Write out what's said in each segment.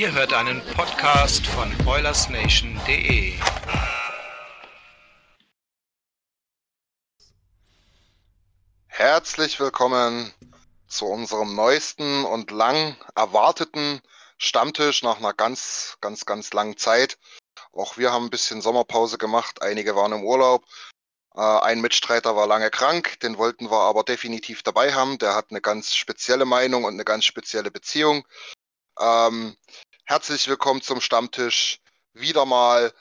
Ihr hört einen Podcast von OilersNation.de. Herzlich willkommen zu unserem neuesten und lang erwarteten Stammtisch nach einer ganz, ganz, ganz langen Zeit. Auch wir haben ein bisschen Sommerpause gemacht. Einige waren im Urlaub. Äh, ein Mitstreiter war lange krank, den wollten wir aber definitiv dabei haben. Der hat eine ganz spezielle Meinung und eine ganz spezielle Beziehung. Ähm, herzlich willkommen zum Stammtisch. Wieder mal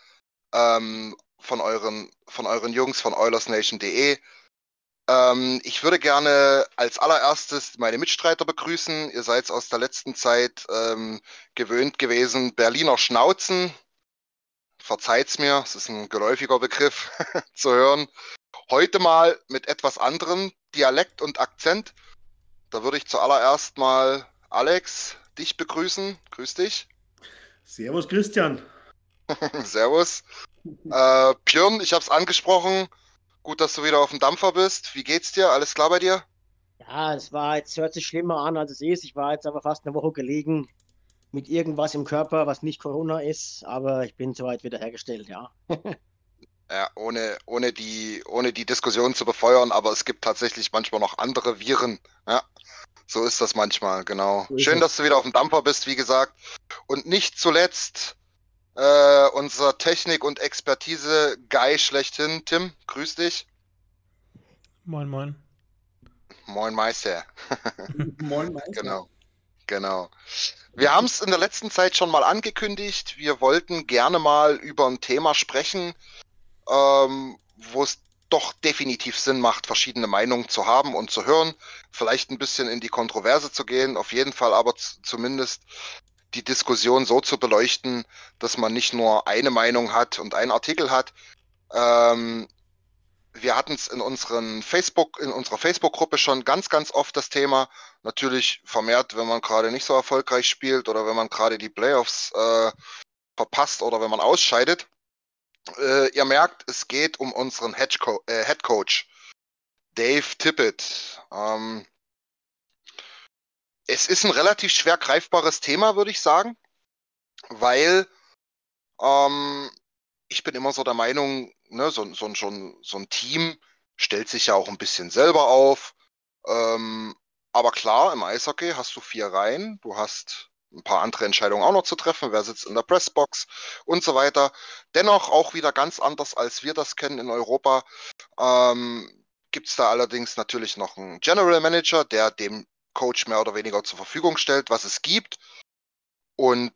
ähm, von euren, von euren Jungs von OilersNation.de. Ähm, ich würde gerne als allererstes meine Mitstreiter begrüßen. Ihr seid aus der letzten Zeit ähm, gewöhnt gewesen, Berliner Schnauzen. Verzeiht's mir, es ist ein geläufiger Begriff zu hören. Heute mal mit etwas anderem Dialekt und Akzent. Da würde ich zuallererst mal Alex, dich begrüßen. Grüß dich. Servus Christian. Servus. Äh, Björn, ich habe es angesprochen. Gut, dass du wieder auf dem Dampfer bist. Wie geht's dir? Alles klar bei dir? Ja, es war jetzt, hört sich schlimmer an, als es ist. Ich war jetzt aber fast eine Woche gelegen mit irgendwas im Körper, was nicht Corona ist, aber ich bin soweit wieder hergestellt, ja. ja, ohne, ohne, die, ohne die Diskussion zu befeuern, aber es gibt tatsächlich manchmal noch andere Viren. Ja, so ist das manchmal, genau. So Schön, dass du wieder auf dem Dampfer bist, wie gesagt. Und nicht zuletzt äh, unser Technik- und Expertise-Guy schlechthin. Tim, grüß dich. Moin, moin. Moin, Meister. moin, Meister. Genau. Genau. Wir haben es in der letzten Zeit schon mal angekündigt. Wir wollten gerne mal über ein Thema sprechen, ähm, wo es doch definitiv Sinn macht, verschiedene Meinungen zu haben und zu hören. Vielleicht ein bisschen in die Kontroverse zu gehen, auf jeden Fall aber zumindest die Diskussion so zu beleuchten, dass man nicht nur eine Meinung hat und einen Artikel hat. Ähm, wir hatten es in unseren Facebook, in unserer Facebook-Gruppe schon ganz, ganz oft das Thema. Natürlich vermehrt, wenn man gerade nicht so erfolgreich spielt oder wenn man gerade die Playoffs äh, verpasst oder wenn man ausscheidet. Äh, ihr merkt, es geht um unseren Head, -Co äh, Head Coach, Dave Tippett. Ähm, es ist ein relativ schwer greifbares Thema, würde ich sagen, weil ähm, ich bin immer so der Meinung, ne, so, so, so, so ein Team stellt sich ja auch ein bisschen selber auf. Ähm, aber klar, im Eishockey hast du vier Reihen, du hast ein paar andere Entscheidungen auch noch zu treffen, wer sitzt in der Pressbox und so weiter. Dennoch auch wieder ganz anders, als wir das kennen in Europa. Ähm, Gibt es da allerdings natürlich noch einen General Manager, der dem Coach mehr oder weniger zur Verfügung stellt, was es gibt. Und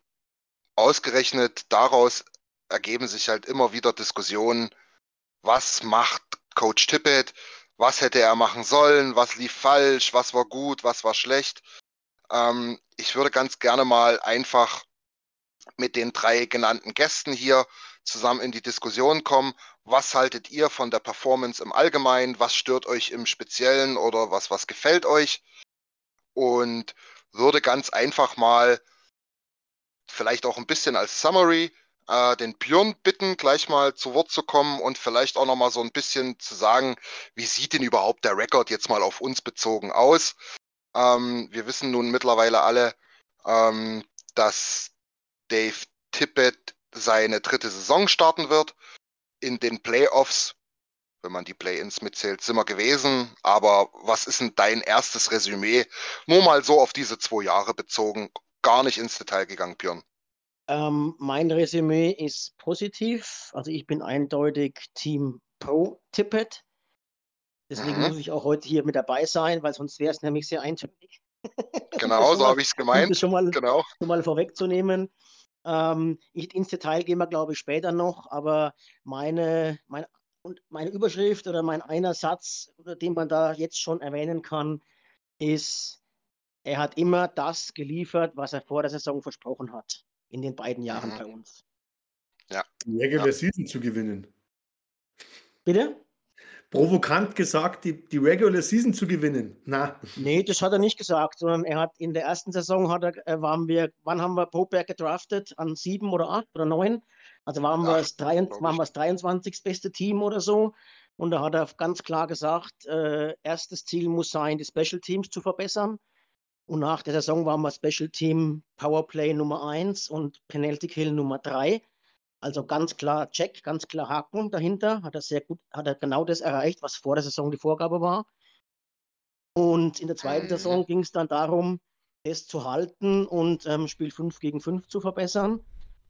ausgerechnet daraus ergeben sich halt immer wieder Diskussionen, was macht Coach Tippett, was hätte er machen sollen, was lief falsch, was war gut, was war schlecht. Ähm, ich würde ganz gerne mal einfach mit den drei genannten Gästen hier zusammen in die Diskussion kommen. Was haltet ihr von der Performance im Allgemeinen? Was stört euch im Speziellen oder was, was gefällt euch? und würde ganz einfach mal vielleicht auch ein bisschen als Summary äh, den Björn bitten, gleich mal zu Wort zu kommen und vielleicht auch noch mal so ein bisschen zu sagen, wie sieht denn überhaupt der Rekord jetzt mal auf uns bezogen aus? Ähm, wir wissen nun mittlerweile alle, ähm, dass Dave Tippett seine dritte Saison starten wird. In den Playoffs wenn man die Play-ins mitzählt, sind wir gewesen. Aber was ist denn dein erstes Resümee? Nur mal so auf diese zwei Jahre bezogen, gar nicht ins Detail gegangen, Björn. Ähm, mein Resümee ist positiv. Also ich bin eindeutig Team Pro Tippet. Deswegen mhm. muss ich auch heute hier mit dabei sein, weil sonst wäre es nämlich sehr eintönig. Genau, so habe ich es gemeint. Das schon mal, genau. schon mal vorwegzunehmen. Ähm, ich, ins Detail gehen wir, glaube ich, später noch, aber meine, mein, meine Überschrift oder mein einer Satz, den man da jetzt schon erwähnen kann, ist, er hat immer das geliefert, was er vor der Saison versprochen hat, in den beiden Jahren mhm. bei uns. Ja. Die Regular ja. Season zu gewinnen. Bitte? Provokant gesagt, die, die Regular Season zu gewinnen. Na. Nee, das hat er nicht gesagt, sondern er hat in der ersten Saison hat er, äh, waren wir, wann haben wir Popeberg gedraftet? An sieben oder acht oder neun? Also waren wir das, drei, waren wir das 23. beste Team oder so. Und da hat er ganz klar gesagt, äh, erstes Ziel muss sein, die Special Teams zu verbessern. Und nach der Saison waren wir Special Team Powerplay Nummer eins und Penalty Kill Nummer drei. Also ganz klar Check, ganz klar Haken dahinter. Hat er sehr gut, hat er genau das erreicht, was vor der Saison die Vorgabe war. Und in der zweiten Saison mhm. ging es dann darum, es zu halten und ähm, Spiel 5 gegen 5 zu verbessern.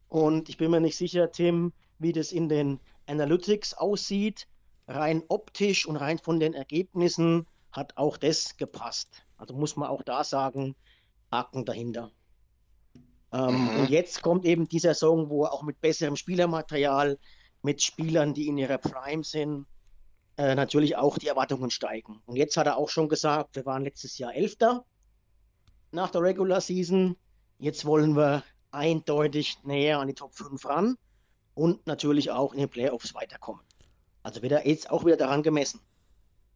Und ich bin mir nicht sicher, Tim, wie das in den Analytics aussieht. Rein optisch und rein von den Ergebnissen hat auch das gepasst. Also muss man auch da sagen, Haken dahinter. Ähm, mhm. Und jetzt kommt eben die Saison, wo auch mit besserem Spielermaterial, mit Spielern, die in ihrer Prime sind, äh, natürlich auch die Erwartungen steigen. Und jetzt hat er auch schon gesagt, wir waren letztes Jahr Elfter nach der Regular Season. Jetzt wollen wir eindeutig näher an die Top 5 ran und natürlich auch in den Playoffs weiterkommen. Also wird er jetzt auch wieder daran gemessen.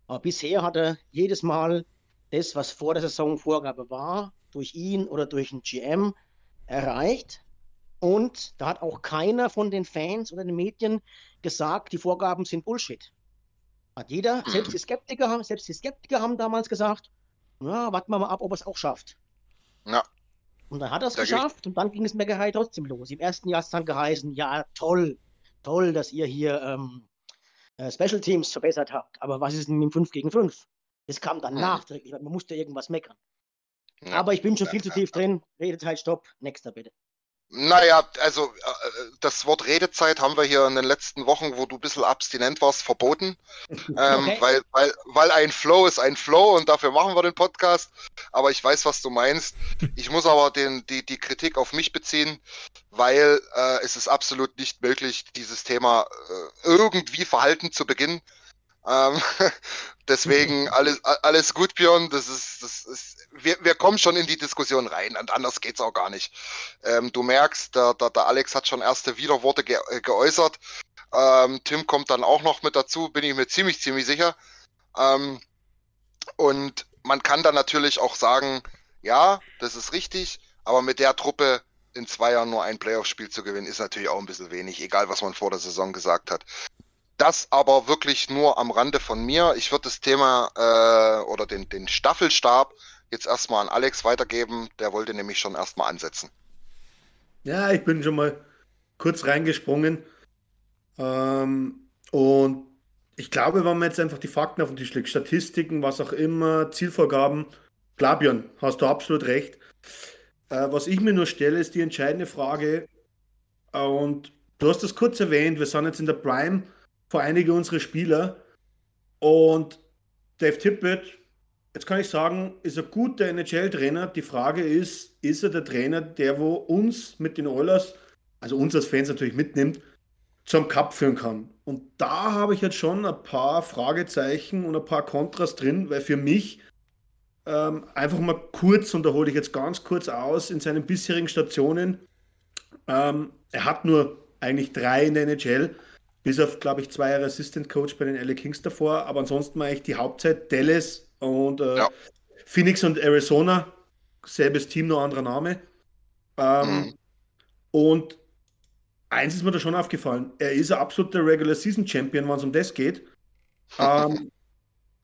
Aber bisher hat er jedes Mal das, was vor der Saison Vorgabe war, durch ihn oder durch einen GM, erreicht. Und da hat auch keiner von den Fans oder den Medien gesagt, die Vorgaben sind Bullshit. Hat jeder, selbst die Skeptiker haben, selbst die Skeptiker haben damals gesagt, ja, warten wir mal ab, ob er es auch schafft. Ja. Und dann hat er es geschafft und dann ging es Meckerei trotzdem los. Im ersten Jahr ist es dann geheißen, ja, toll, toll, dass ihr hier ähm, äh, Special Teams verbessert habt. Aber was ist denn mit 5 gegen 5? Das kam dann hm. nachträglich, man musste irgendwas meckern. Ja. Aber ich bin schon viel zu tief drin. Redezeit, stopp. Nächster bitte. Naja, also äh, das Wort Redezeit haben wir hier in den letzten Wochen, wo du ein bisschen abstinent warst, verboten. Ähm, okay. weil, weil, weil ein Flow ist ein Flow und dafür machen wir den Podcast. Aber ich weiß, was du meinst. Ich muss aber den, die, die Kritik auf mich beziehen, weil äh, es ist absolut nicht möglich, dieses Thema äh, irgendwie verhalten zu beginnen. Ähm, deswegen alles, alles gut, Björn. Das ist, das ist wir, wir kommen schon in die Diskussion rein und anders geht's auch gar nicht. Ähm, du merkst, der, der, der Alex hat schon erste Widerworte ge äh, geäußert. Ähm, Tim kommt dann auch noch mit dazu, bin ich mir ziemlich, ziemlich sicher. Ähm, und man kann dann natürlich auch sagen, ja, das ist richtig, aber mit der Truppe in zwei Jahren nur ein Playoff-Spiel zu gewinnen, ist natürlich auch ein bisschen wenig, egal was man vor der Saison gesagt hat. Das aber wirklich nur am Rande von mir. Ich würde das Thema äh, oder den, den Staffelstab jetzt erstmal an Alex weitergeben. Der wollte nämlich schon erstmal ansetzen. Ja, ich bin schon mal kurz reingesprungen. Ähm, und ich glaube, wenn man jetzt einfach die Fakten auf den Tisch legt, Statistiken, was auch immer, Zielvorgaben, klar, hast du absolut recht. Äh, was ich mir nur stelle, ist die entscheidende Frage. und du hast das kurz erwähnt, wir sind jetzt in der Prime vor einige unserer Spieler. Und Dave Tippett Jetzt kann ich sagen, ist er gut der NHL-Trainer. Die Frage ist, ist er der Trainer, der wo uns mit den Oilers, also uns als Fans natürlich mitnimmt, zum Cup führen kann? Und da habe ich jetzt schon ein paar Fragezeichen und ein paar Kontras drin, weil für mich ähm, einfach mal kurz, und da hole ich jetzt ganz kurz aus, in seinen bisherigen Stationen, ähm, er hat nur eigentlich drei in der NHL, bis auf, glaube ich, zwei Jahre Assistant Coach bei den LA Kings davor, aber ansonsten war ich die Hauptzeit Dallas, und äh, ja. Phoenix und Arizona, selbes Team, nur anderer Name. Ähm, mhm. Und eins ist mir da schon aufgefallen: Er ist ein absoluter Regular Season Champion, wenn es um das geht. ähm,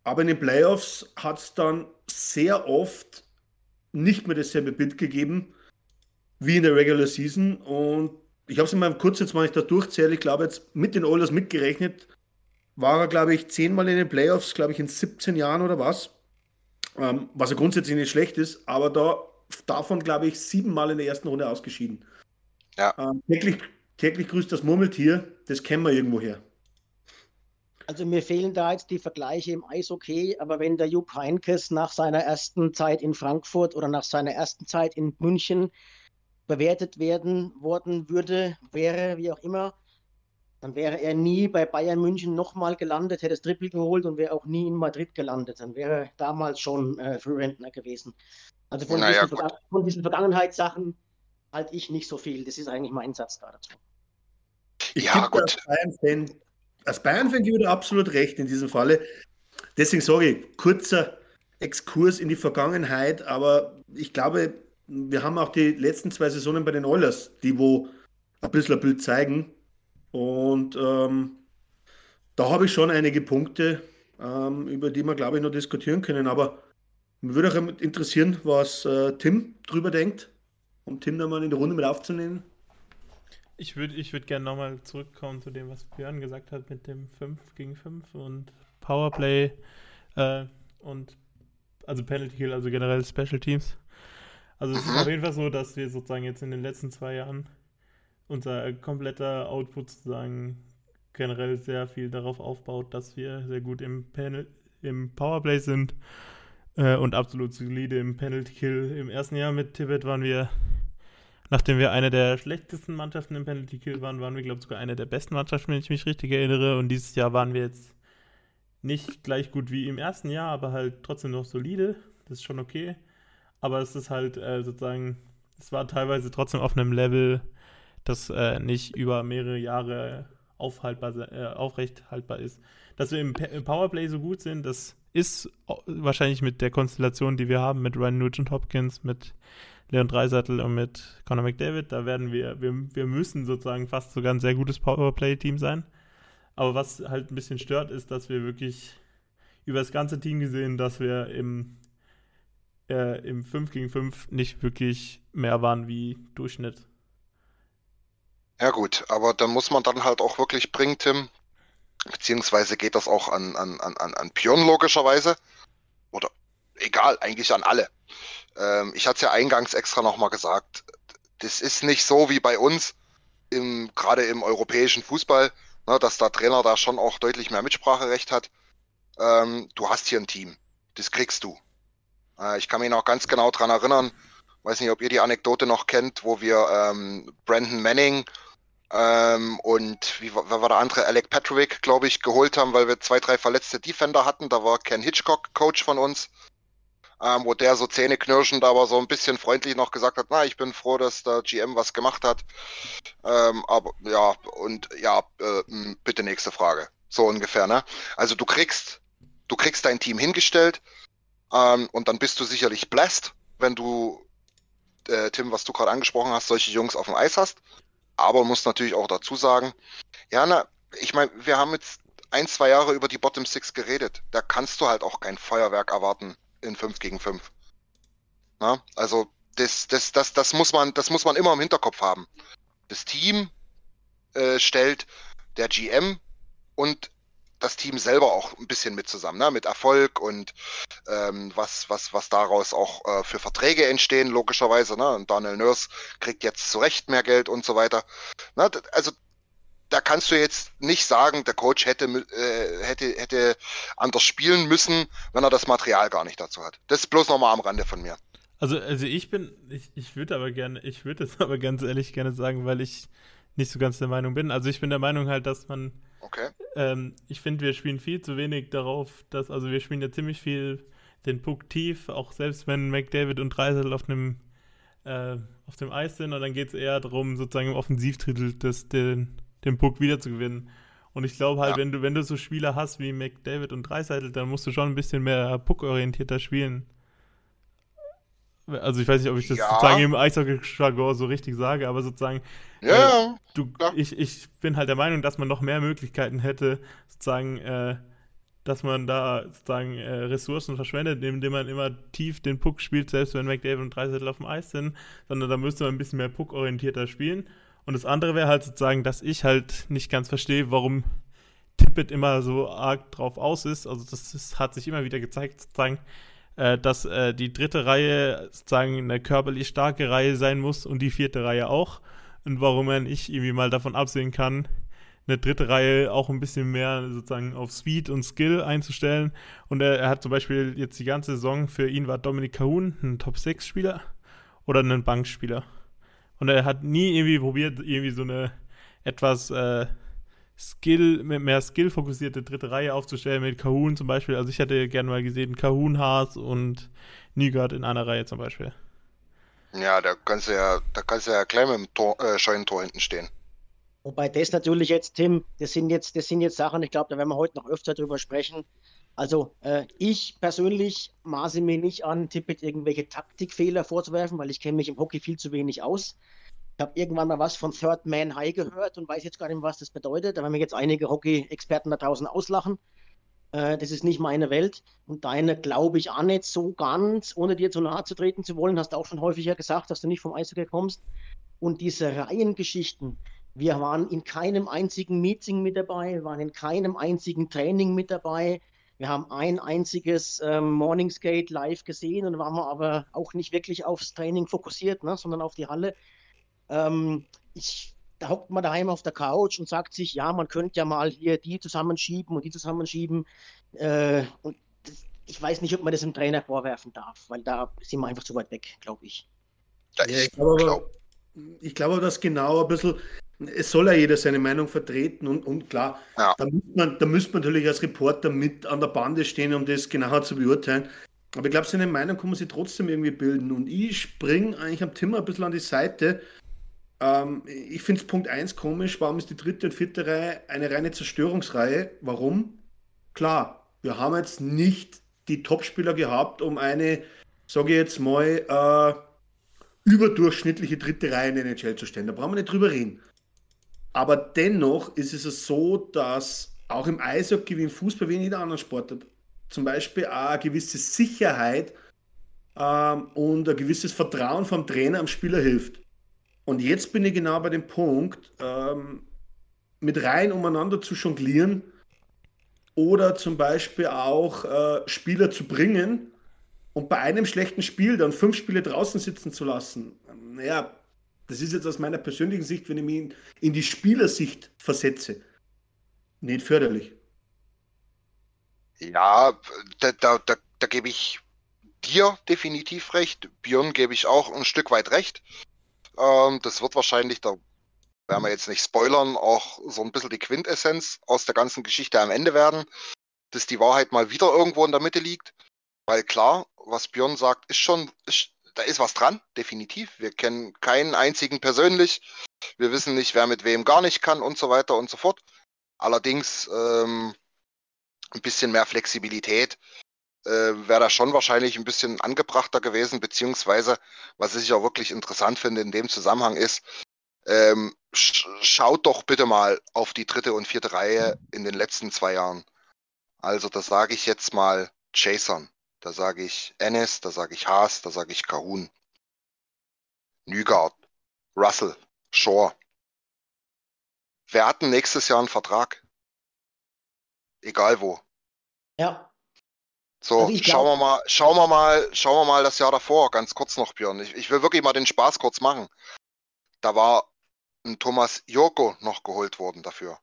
aber in den Playoffs hat es dann sehr oft nicht mehr dasselbe Bild gegeben wie in der Regular Season. Und ich habe es in meinem kurz jetzt, wenn ich da durchzähle, ich glaube jetzt mit den Oilers mitgerechnet, war er, glaube ich, zehnmal in den Playoffs, glaube ich, in 17 Jahren oder was. Ähm, was ja grundsätzlich nicht schlecht ist, aber da davon, glaube ich, siebenmal in der ersten Runde ausgeschieden. Ja. Ähm, täglich, täglich grüßt das Murmeltier, das kennen wir irgendwoher. Also mir fehlen da jetzt die Vergleiche im Eishockey, aber wenn der Jupp Heinkes nach seiner ersten Zeit in Frankfurt oder nach seiner ersten Zeit in München bewertet werden worden würde, wäre, wie auch immer, dann wäre er nie bei Bayern München nochmal gelandet, hätte das Triple geholt und wäre auch nie in Madrid gelandet. Dann wäre er damals schon äh, Rentner gewesen. Also von, naja, diesen, von diesen Vergangenheitssachen halte ich nicht so viel. Das ist eigentlich mein Satz dazu. Ich ja, gut. Als Bayern-Fan als Bayern-Fan gebe ich dir absolut recht in diesem Falle. Deswegen sage ich, kurzer Exkurs in die Vergangenheit, aber ich glaube, wir haben auch die letzten zwei Saisonen bei den Oilers, die wo ein bisschen ein Bild zeigen. Und ähm, da habe ich schon einige Punkte, ähm, über die wir, glaube ich, noch diskutieren können. Aber mich würde auch interessieren, was äh, Tim drüber denkt, um Tim da mal in die Runde mit aufzunehmen. Ich würde ich würd gerne nochmal zurückkommen zu dem, was Björn gesagt hat mit dem 5 gegen 5 und Powerplay äh, und also Penalty Kill, also generell Special Teams. Also es ist auf jeden Fall so, dass wir sozusagen jetzt in den letzten zwei Jahren unser kompletter Output sozusagen generell sehr viel darauf aufbaut, dass wir sehr gut im Panel, im Powerplay sind äh, und absolut solide im Penalty Kill. Im ersten Jahr mit Tibet waren wir Nachdem wir eine der schlechtesten Mannschaften im Penalty Kill waren, waren wir, glaube ich, sogar eine der besten Mannschaften, wenn ich mich richtig erinnere. Und dieses Jahr waren wir jetzt nicht gleich gut wie im ersten Jahr, aber halt trotzdem noch solide. Das ist schon okay. Aber es ist halt äh, sozusagen, es war teilweise trotzdem auf einem Level, das äh, nicht über mehrere Jahre aufhaltbar, äh, aufrecht haltbar ist. Dass wir im, im, Powerplay so gut sind, das ist wahrscheinlich mit der Konstellation, die wir haben, mit Ryan Nugent Hopkins, mit Leon Dreisattel und mit Conor McDavid. Da werden wir, wir, wir müssen sozusagen fast sogar ein sehr gutes Powerplay-Team sein. Aber was halt ein bisschen stört, ist, dass wir wirklich über das ganze Team gesehen, dass wir im, äh, im 5 gegen 5 nicht wirklich mehr waren wie Durchschnitt. Ja gut, aber da muss man dann halt auch wirklich bringen, Tim, beziehungsweise geht das auch an, an, an, an Pion logischerweise, oder egal, eigentlich an alle. Ähm, ich hatte es ja eingangs extra nochmal gesagt, das ist nicht so wie bei uns, im, gerade im europäischen Fußball, ne, dass der Trainer da schon auch deutlich mehr Mitspracherecht hat. Ähm, du hast hier ein Team, das kriegst du. Äh, ich kann mich noch ganz genau dran erinnern, weiß nicht, ob ihr die Anekdote noch kennt, wo wir ähm, Brandon Manning ähm, und wie war, war der andere, Alec Patrick, glaube ich, geholt haben, weil wir zwei, drei verletzte Defender hatten. Da war Ken Hitchcock Coach von uns ähm, wo der so zähneknirschend, aber so ein bisschen freundlich noch gesagt hat, na, ich bin froh, dass der GM was gemacht hat. Ähm, aber ja, und ja, äh, bitte nächste Frage. So ungefähr, ne? Also du kriegst, du kriegst dein Team hingestellt ähm, und dann bist du sicherlich blessed, wenn du, äh, Tim, was du gerade angesprochen hast, solche Jungs auf dem Eis hast. Aber muss natürlich auch dazu sagen, ja, na, ich meine, wir haben jetzt ein, zwei Jahre über die Bottom Six geredet. Da kannst du halt auch kein Feuerwerk erwarten in 5 gegen 5. Na, also das, das, das, das, muss man, das muss man immer im Hinterkopf haben. Das Team äh, stellt der GM und das Team selber auch ein bisschen mit zusammen, ne? mit Erfolg und ähm, was, was, was daraus auch äh, für Verträge entstehen, logischerweise. Ne? Und Daniel Nurse kriegt jetzt zu Recht mehr Geld und so weiter. Ne? Also da kannst du jetzt nicht sagen, der Coach hätte, äh, hätte, hätte anders spielen müssen, wenn er das Material gar nicht dazu hat. Das ist bloß nochmal am Rande von mir. Also, also ich bin, ich, ich würde aber gerne, ich würde es aber ganz ehrlich gerne sagen, weil ich nicht so ganz der Meinung bin. Also ich bin der Meinung halt, dass man, okay. Ähm, ich finde, wir spielen viel zu wenig darauf, dass, also wir spielen ja ziemlich viel den Puck tief, auch selbst wenn McDavid und Dreisel auf einem äh, auf dem Eis sind und dann geht es eher darum, sozusagen im Offensivdrittel das, den, den Puck wieder zu gewinnen. Und ich glaube halt, ja. wenn du, wenn du so Spieler hast wie McDavid und Dreiseitel, dann musst du schon ein bisschen mehr puckorientierter spielen. Also ich weiß nicht, ob ich das ja. sozusagen im Eishockey-Jargon so richtig sage, aber sozusagen, ja, äh, du, ich, ich bin halt der Meinung, dass man noch mehr Möglichkeiten hätte, sozusagen, äh, dass man da sozusagen äh, Ressourcen verschwendet, indem man immer tief den Puck spielt, selbst wenn McDavid und Dreiseitel auf dem Eis sind, sondern da müsste man ein bisschen mehr puckorientierter spielen. Und das andere wäre halt sozusagen, dass ich halt nicht ganz verstehe, warum Tippett immer so arg drauf aus ist. Also das, das hat sich immer wieder gezeigt, sozusagen, äh, dass äh, die dritte Reihe sozusagen eine körperlich starke Reihe sein muss und die vierte Reihe auch. Und warum er nicht irgendwie mal davon absehen kann, eine dritte Reihe auch ein bisschen mehr sozusagen auf Speed und Skill einzustellen. Und er, er hat zum Beispiel jetzt die ganze Saison, für ihn war Dominik Kahun ein Top-6-Spieler oder ein Bankspieler. Und er hat nie irgendwie probiert, irgendwie so eine etwas äh, Skill, mehr Skill-fokussierte dritte Reihe aufzustellen mit Kahun zum Beispiel. Also ich hätte gerne mal gesehen, Kahun, Haas und Nygaard in einer Reihe zum Beispiel. Ja, da kannst du ja, da kannst du ja gleich mit dem Tor, äh, Scheunentor hinten stehen. Wobei das natürlich jetzt, Tim, das sind jetzt, das sind jetzt Sachen, ich glaube, da werden wir heute noch öfter drüber sprechen. Also äh, ich persönlich maße mir nicht an, Tippet irgendwelche Taktikfehler vorzuwerfen, weil ich kenne mich im Hockey viel zu wenig aus. Ich habe irgendwann mal was von Third Man High gehört und weiß jetzt gar nicht, was das bedeutet. Da werden mir jetzt einige Hockey-Experten da draußen auslachen. Äh, das ist nicht meine Welt. Und deine glaube ich auch nicht so ganz, ohne dir zu nahe zu treten zu wollen. Hast du auch schon häufiger gesagt, dass du nicht vom Eishockey kommst. Und diese Reihengeschichten, wir waren in keinem einzigen Meeting mit dabei, waren in keinem einzigen Training mit dabei. Wir haben ein einziges ähm, Morningsgate live gesehen und waren aber auch nicht wirklich aufs Training fokussiert, ne, sondern auf die Halle. Ähm, ich, da hockt man daheim auf der Couch und sagt sich, ja, man könnte ja mal hier die zusammenschieben und die zusammenschieben. Äh, und das, ich weiß nicht, ob man das dem Trainer vorwerfen darf, weil da sind wir einfach zu weit weg, glaube ich. Ja, ich glaube aber, ich glaube, dass genau ein bisschen, es soll ja jeder seine Meinung vertreten und, und klar, ja. da, müsste man, da müsste man natürlich als Reporter mit an der Bande stehen, um das genauer zu beurteilen. Aber ich glaube, seine Meinung kann man sich trotzdem irgendwie bilden. Und ich springe eigentlich am Timmer ein bisschen an die Seite, ähm, ich finde es Punkt 1 komisch. Warum ist die dritte und vierte Reihe eine reine Zerstörungsreihe? Warum? Klar, wir haben jetzt nicht die Topspieler gehabt, um eine, sage ich jetzt mal, äh, überdurchschnittliche dritte Reihe in der NHL zu stellen. Da brauchen wir nicht drüber reden. Aber dennoch ist es so, dass auch im Eishockey wie im Fußball wie in jeder anderen Sportart zum Beispiel auch eine gewisse Sicherheit ähm, und ein gewisses Vertrauen vom Trainer am Spieler hilft. Und jetzt bin ich genau bei dem Punkt, ähm, mit Reihen umeinander zu jonglieren oder zum Beispiel auch äh, Spieler zu bringen und bei einem schlechten Spiel dann fünf Spiele draußen sitzen zu lassen. Naja, das ist jetzt aus meiner persönlichen Sicht, wenn ich mich in, in die Spielersicht versetze, nicht förderlich. Ja, da, da, da, da gebe ich dir definitiv recht. Björn gebe ich auch ein Stück weit recht. Ähm, das wird wahrscheinlich, da werden wir jetzt nicht spoilern, auch so ein bisschen die Quintessenz aus der ganzen Geschichte am Ende werden, dass die Wahrheit mal wieder irgendwo in der Mitte liegt. Weil klar, was Björn sagt, ist schon, ist, da ist was dran, definitiv. Wir kennen keinen einzigen persönlich. Wir wissen nicht, wer mit wem gar nicht kann und so weiter und so fort. Allerdings ähm, ein bisschen mehr Flexibilität äh, wäre das schon wahrscheinlich ein bisschen angebrachter gewesen, beziehungsweise, was ich auch wirklich interessant finde in dem Zusammenhang ist, ähm, sch schaut doch bitte mal auf die dritte und vierte Reihe in den letzten zwei Jahren. Also da sage ich jetzt mal Jason, da sage ich Ennis, da sage ich Haas, da sage ich Kahun, Nygaard, Russell, Shore. Wer hat denn nächstes Jahr einen Vertrag? Egal wo. Ja. So, also schauen wir mal, schauen wir mal, schauen wir mal das Jahr davor, ganz kurz noch, Björn. Ich, ich will wirklich mal den Spaß kurz machen. Da war ein Thomas Joko noch geholt worden dafür.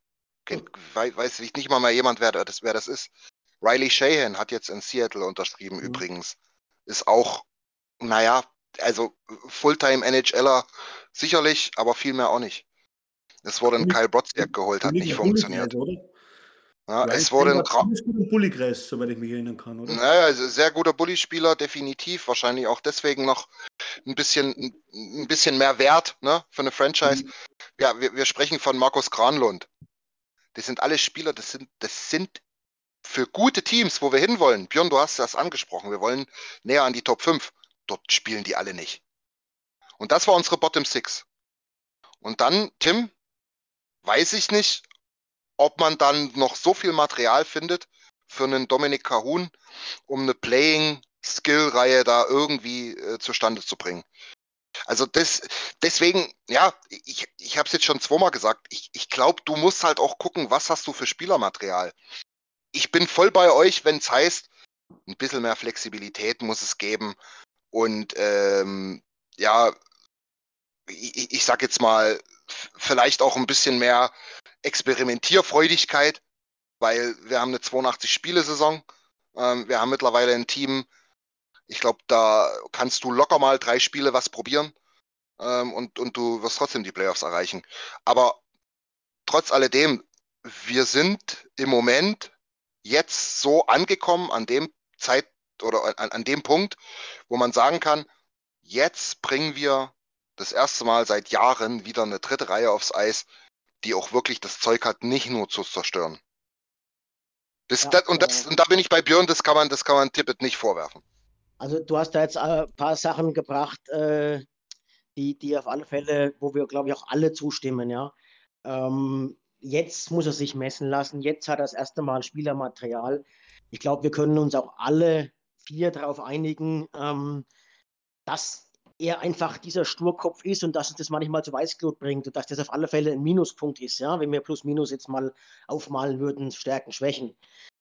Kennt, weiß, weiß nicht mal mehr jemand, wer das, wer das ist. Riley Shahan hat jetzt in Seattle unterschrieben mhm. übrigens. Ist auch, naja, also Fulltime NHLer sicherlich, aber viel mehr auch nicht. Es wurde ein Kyle Brodziak geholt, hat nicht funktioniert. Oder? Ja, ja, es wurde ein. Bullykreis, soweit ich mich erinnern kann, oder? Naja, also sehr guter Bully-Spieler, definitiv. Wahrscheinlich auch deswegen noch ein bisschen, ein bisschen mehr wert ne, für eine Franchise. Mhm. Ja, wir, wir sprechen von Markus Granlund. Das sind alle Spieler, das sind, das sind für gute Teams, wo wir hinwollen. Björn, du hast das angesprochen. Wir wollen näher an die Top 5. Dort spielen die alle nicht. Und das war unsere Bottom 6. Und dann, Tim, weiß ich nicht, ob man dann noch so viel Material findet für einen Dominik Cahun, um eine Playing Skill-Reihe da irgendwie äh, zustande zu bringen. Also das, deswegen, ja, ich, ich habe es jetzt schon zweimal gesagt, ich, ich glaube, du musst halt auch gucken, was hast du für Spielermaterial. Ich bin voll bei euch, wenn es heißt, ein bisschen mehr Flexibilität muss es geben. Und ähm, ja, ich, ich sag jetzt mal, vielleicht auch ein bisschen mehr Experimentierfreudigkeit, weil wir haben eine 82-Spiele-Saison. Ähm, wir haben mittlerweile ein Team, ich glaube, da kannst du locker mal drei Spiele was probieren ähm, und, und du wirst trotzdem die Playoffs erreichen. Aber trotz alledem, wir sind im Moment jetzt so angekommen an dem Zeit oder an, an dem Punkt, wo man sagen kann, jetzt bringen wir das erste Mal seit Jahren wieder eine dritte Reihe aufs Eis, die auch wirklich das Zeug hat, nicht nur zu zerstören. Das, ja, das, und, das, und da bin ich bei Björn, das kann man, das kann man Tippet nicht vorwerfen. Also du hast da jetzt ein paar Sachen gebracht, äh, die, die auf alle Fälle, wo wir, glaube ich, auch alle zustimmen, ja. Ähm, jetzt muss er sich messen lassen, jetzt hat er das erste Mal Spielermaterial. Ich glaube, wir können uns auch alle vier darauf einigen, ähm, dass er einfach dieser Sturkopf ist und dass uns das manchmal zu Weißglut bringt und dass das auf alle Fälle ein Minuspunkt ist, ja, wenn wir plus minus jetzt mal aufmalen würden, Stärken, Schwächen.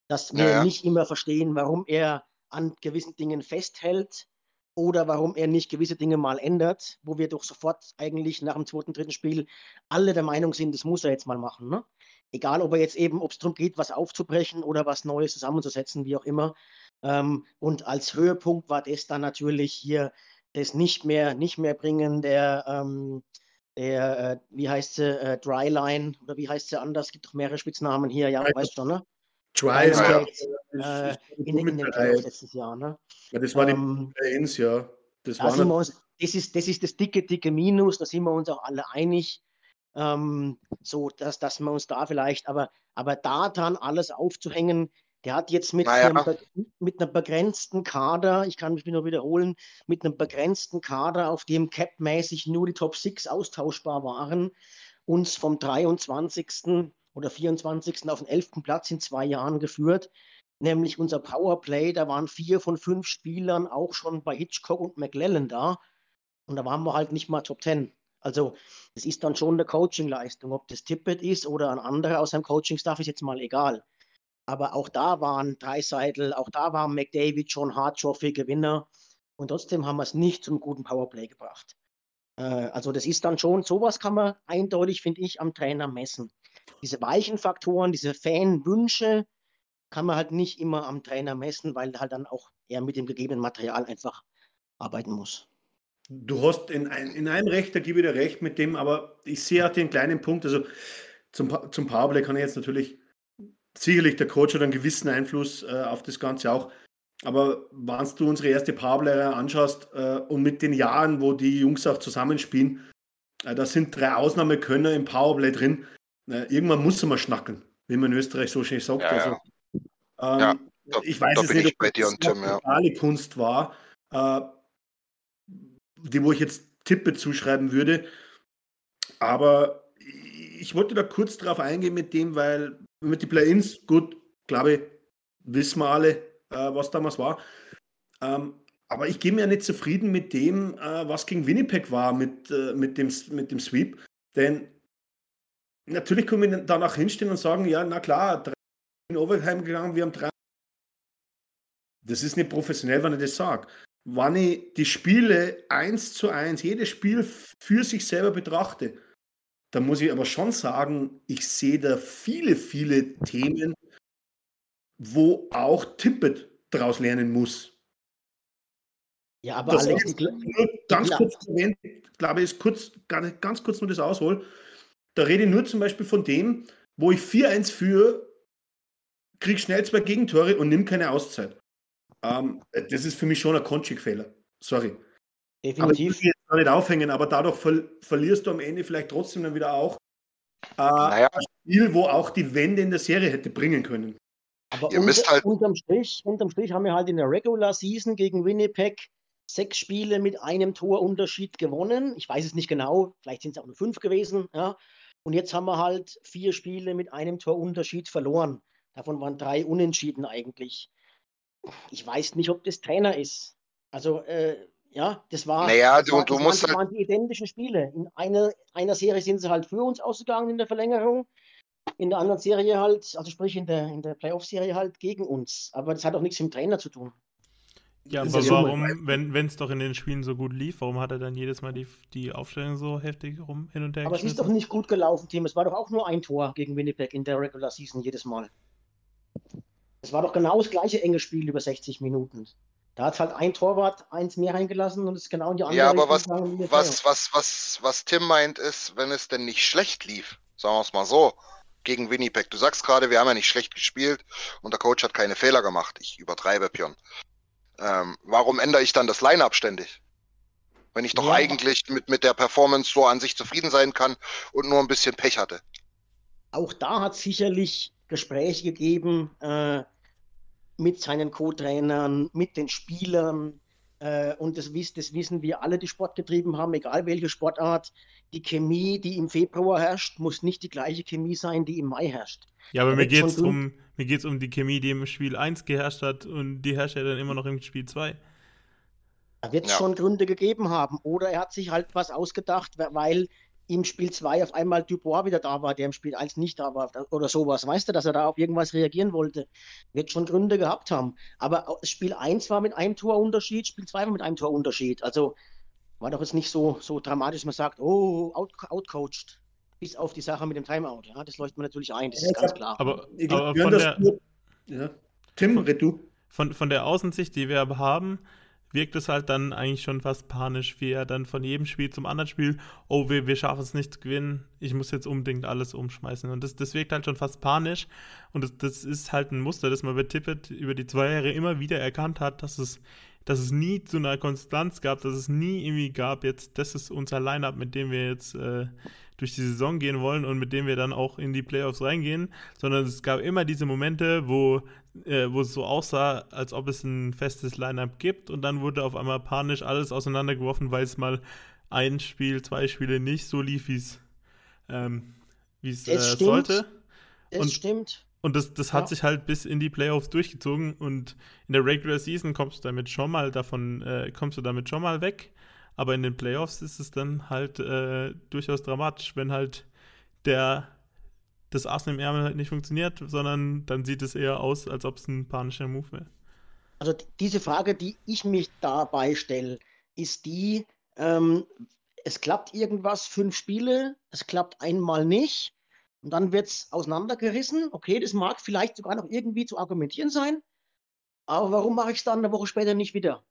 Dass wir ja. nicht immer verstehen, warum er an gewissen Dingen festhält oder warum er nicht gewisse Dinge mal ändert, wo wir doch sofort eigentlich nach dem zweiten, dritten Spiel alle der Meinung sind, das muss er jetzt mal machen. Ne? Egal, ob er jetzt eben, ob es darum geht, was aufzubrechen oder was Neues zusammenzusetzen, wie auch immer. Ähm, und als Höhepunkt war das dann natürlich hier das nicht mehr, nicht mehr bringen, der, ähm, der äh, wie heißt sie, äh, Dryline oder wie heißt sie anders? Es gibt doch mehrere Spitznamen hier, ja, Dry weißt du, ne? Dry ist äh, in, in den Playoffs letztes Jahr, ne? Ja, das war ähm, die Ins, ja. Das, da war uns, das, ist, das ist das dicke, dicke Minus, da sind wir uns auch alle einig. Ähm, so, dass, dass wir uns da vielleicht, aber, aber da dann alles aufzuhängen, der hat jetzt mit, naja. einem, mit einem begrenzten Kader, ich kann mich nur wiederholen, mit einem begrenzten Kader, auf dem capmäßig nur die Top 6 austauschbar waren, uns vom 23. oder 24. auf den 11. Platz in zwei Jahren geführt. Nämlich unser Powerplay, da waren vier von fünf Spielern auch schon bei Hitchcock und McLellan da. Und da waren wir halt nicht mal Top 10. Also, es ist dann schon eine Coachingleistung. Ob das Tippet ist oder ein anderer aus seinem Coaching-Staff, ist jetzt mal egal. Aber auch da waren Dreiseitel, auch da war McDavid schon Hard Trophy Gewinner. Und trotzdem haben wir es nicht zum guten Powerplay gebracht. Äh, also das ist dann schon, sowas kann man eindeutig, finde ich, am Trainer messen. Diese weichen Faktoren, diese Fanwünsche kann man halt nicht immer am Trainer messen, weil halt dann auch er mit dem gegebenen Material einfach arbeiten muss. Du hast in, ein, in einem Recht, da gebe ich dir recht mit dem, aber ich sehe auch den kleinen Punkt, also zum, zum Powerplay kann ich jetzt natürlich sicherlich der Coach hat einen gewissen Einfluss äh, auf das Ganze auch. Aber wenn du unsere erste Powerplayer anschaust äh, und mit den Jahren, wo die Jungs auch zusammenspielen, äh, da sind drei Ausnahmekönner im Powerplay drin. Irgendwann muss man schnacken, wie man in Österreich so schön sagt. Ja, also, ähm, ja, da, ich weiß es nicht, ob das Tim, ja. Kunst war, äh, die wo ich jetzt Tippe zuschreiben würde. Aber ich wollte da kurz drauf eingehen mit dem, weil mit den Play-Ins, gut, glaube ich, wissen wir alle, äh, was damals war. Ähm, aber ich gehe mir nicht zufrieden mit dem, äh, was gegen Winnipeg war, mit, äh, mit, dem, mit dem Sweep. Denn natürlich können wir danach hinstellen und sagen, ja, na klar, in Overtime gegangen, wir haben drei. Das ist nicht professionell, wenn ich das sage. Wenn ich die Spiele eins zu eins, jedes Spiel für sich selber betrachte, da muss ich aber schon sagen, ich sehe da viele, viele Themen, wo auch Tippet daraus lernen muss. Ja, aber das Alex, ganz klar. kurz erwähnt, glaube ich, ist kurz, ganz kurz nur das aushol. Da rede ich nur zum Beispiel von dem, wo ich 4-1 führe, kriege schnell zwei Gegentore und nimm keine Auszeit. Ähm, das ist für mich schon ein Konchik-Fehler. Sorry. Definitiv. Aber ich will nicht aufhängen, aber dadurch ver verlierst du am Ende vielleicht trotzdem dann wieder auch äh, naja. ein Spiel, wo auch die Wende in der Serie hätte bringen können. Aber Ihr unter, halt unterm, Strich, unterm Strich haben wir halt in der Regular Season gegen Winnipeg sechs Spiele mit einem Torunterschied gewonnen. Ich weiß es nicht genau, vielleicht sind es auch nur fünf gewesen. Ja. Und jetzt haben wir halt vier Spiele mit einem Torunterschied verloren. Davon waren drei unentschieden eigentlich. Ich weiß nicht, ob das Trainer ist. Also äh, Ja, das war. Naja, das du, war, du das musst waren, das halt. waren die identischen Spiele. In einer, einer Serie sind sie halt für uns ausgegangen in der Verlängerung. In der anderen Serie halt, also sprich in der, in der Playoff-Serie halt gegen uns. Aber das hat auch nichts mit dem Trainer zu tun. Ja, Das aber warum, wenn es doch in den Spielen so gut lief, warum hat er dann jedes Mal die, die Aufstellung so heftig rum hin und her Aber es ist doch nicht gut gelaufen, Tim. Es war doch auch nur ein Tor gegen Winnipeg in der Regular Season jedes Mal. Es war doch genau das gleiche enge Spiel über 60 Minuten. Da hat halt ein Torwart eins mehr reingelassen und es ist genau in die andere Ja, aber was, der was, was, was, was Tim meint, ist, wenn es denn nicht schlecht lief, sagen wir es mal so, gegen Winnipeg. Du sagst gerade, wir haben ja nicht schlecht gespielt und der Coach hat keine Fehler gemacht. Ich übertreibe, Björn. Ähm, warum ändere ich dann das Line-Up ständig? Wenn ich doch Ja. eigentlich mit, mit der Performance so an sich zufrieden sein kann und nur ein bisschen Pech hatte. Auch da hat es sicherlich Gespräche gegeben äh, mit seinen Co-Trainern, mit den Spielern. Äh, und das, das wissen wir alle, die Sport getrieben haben, egal welche Sportart. Die Chemie, die im Februar herrscht, muss nicht die gleiche Chemie sein, die im Mai herrscht. Ja, aber Da mir geht's gut- um, mir geht's um die Chemie, die im Spiel 1 geherrscht hat und die herrscht ja dann immer noch im Spiel 2. Da wird es Ja. schon Gründe gegeben haben. Oder er hat sich halt was ausgedacht, we- weil im Spiel 2 auf einmal Dubois wieder da war, der im Spiel 1 nicht da war oder sowas. Weißt du, dass er da auf irgendwas reagieren wollte? Wird schon Gründe gehabt haben. Aber Spiel 1 war mit einem Torunterschied, Spiel 2 war mit einem Torunterschied. Also war doch jetzt nicht so, so dramatisch, dass man sagt, oh, out, outcoached. Bis auf die Sache mit dem Timeout. Ja, das leuchtet mir natürlich ein, das Ja, ist ganz hab- klar. Aber, aber von, der, ja. Tim, red du. von, von der Außensicht, die wir aber haben, wirkt es halt dann eigentlich schon fast panisch, wie er dann von jedem Spiel zum anderen Spiel, oh, wir, wir schaffen es nicht zu gewinnen, ich muss jetzt unbedingt alles umschmeißen. Und das, das wirkt halt schon fast panisch. Und das, das ist halt ein Muster, das man bei Tippett über die zwei Jahre immer wieder erkannt hat, dass es, dass es nie zu einer Konstanz gab, dass es nie irgendwie gab, jetzt, das ist unser Line-Up, mit dem wir jetzt äh, durch die Saison gehen wollen und mit dem wir dann auch in die Playoffs reingehen, sondern es gab immer diese Momente, wo, äh, wo es so aussah, als ob es ein festes Line-Up gibt und dann wurde auf einmal panisch alles auseinandergeworfen, weil es mal ein Spiel, zwei Spiele nicht so lief, wie es ähm, es äh, Es stimmt. sollte. Und- stimmt. Und das, das hat Ja. sich halt bis in die Playoffs durchgezogen und in der Regular Season kommst du damit schon mal davon, äh, kommst du damit schon mal weg. Aber in den Playoffs ist es dann halt äh, durchaus dramatisch, wenn halt der das Assen im Ärmel halt nicht funktioniert, sondern dann sieht es eher aus, als ob es ein panischer Move wäre. Also diese Frage, die ich mich dabei stelle, ist die, ähm, es klappt irgendwas, fünf Spiele, es klappt einmal nicht und dann wird es auseinandergerissen. Okay, das mag vielleicht sogar noch irgendwie zu argumentieren sein, aber warum mache ich es dann eine Woche später nicht wieder?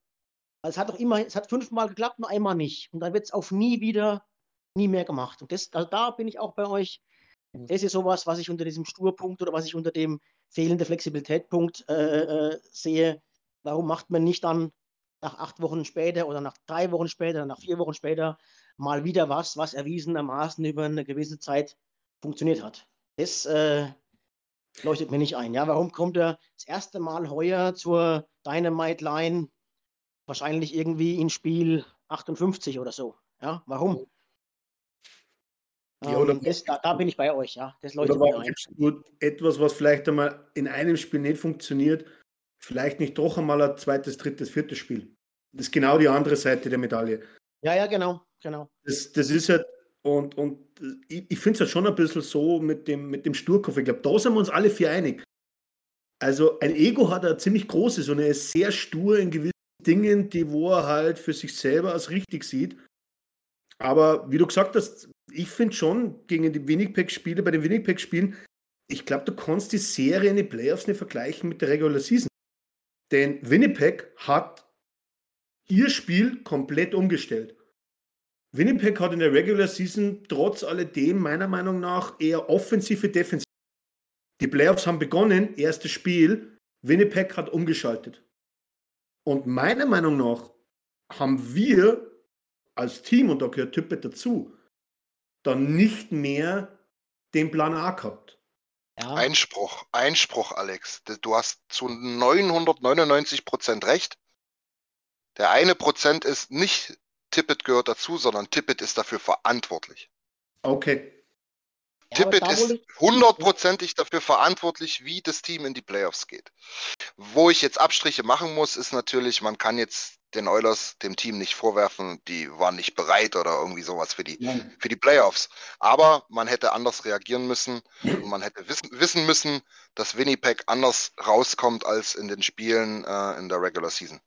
Weil es hat doch immer, es hat fünfmal geklappt, nur einmal nicht. Und dann wird es auf nie wieder, nie mehr gemacht. Und das, also da bin ich auch bei euch. Das ist sowas, was ich unter diesem Sturpunkt oder was ich unter dem fehlende Flexibilitätpunkt äh, äh, sehe. Warum macht man nicht dann nach acht Wochen später oder nach drei Wochen später oder nach vier Wochen später mal wieder was, was erwiesenermaßen über eine gewisse Zeit funktioniert hat? Das äh, leuchtet mir nicht ein. Ja, warum kommt er das erste Mal heuer zur Dynamite Line wahrscheinlich irgendwie in Spiel 58 oder so? Ja, warum? Ja, oder- Ähm, das, da, da bin ich bei euch, ja. Das Oder ein. gibst du etwas, was vielleicht einmal in einem Spiel nicht funktioniert, vielleicht nicht doch einmal ein zweites, drittes, viertes Spiel? Das ist genau die andere Seite der Medaille. Ja, ja, genau, genau. Das, das ist halt, und, und ich, ich finde es halt schon ein bisschen so mit dem, mit dem Sturkopf. Ich glaube, da sind wir uns alle vier einig. Also ein Ego hat er ziemlich großes und er ist sehr stur in gewissen Dingen, die wo er halt für sich selber als richtig sieht. Aber wie du gesagt hast, ich finde schon gegen die Winnipeg-Spiele, bei den Winnipeg-Spielen, ich glaube, du kannst die Serie in den Playoffs nicht vergleichen mit der Regular Season. Denn Winnipeg hat ihr Spiel komplett umgestellt. Winnipeg hat in der Regular Season trotz alledem meiner Meinung nach eher offensive Defensive. Die Playoffs haben begonnen, erstes Spiel. Winnipeg hat umgeschaltet. Und meiner Meinung nach haben wir als Team, und da gehört Tippett dazu, dann nicht mehr den Plan A gehabt. Ja, Einspruch, Einspruch, Alex. Du hast zu 999 Prozent recht. Der eine Prozent ist nicht Tippett gehört dazu, sondern Tippett ist dafür verantwortlich. Okay. Tippett ist hundertprozentig dafür verantwortlich, wie das Team in die Playoffs geht. Wo ich jetzt Abstriche machen muss, ist natürlich, man kann jetzt den Oilers dem Team nicht vorwerfen, die waren nicht bereit oder irgendwie sowas für die, für die Playoffs. Aber man hätte anders reagieren müssen und man hätte wissen, wissen müssen, dass Winnipeg anders rauskommt als in den Spielen äh, in der Regular Season.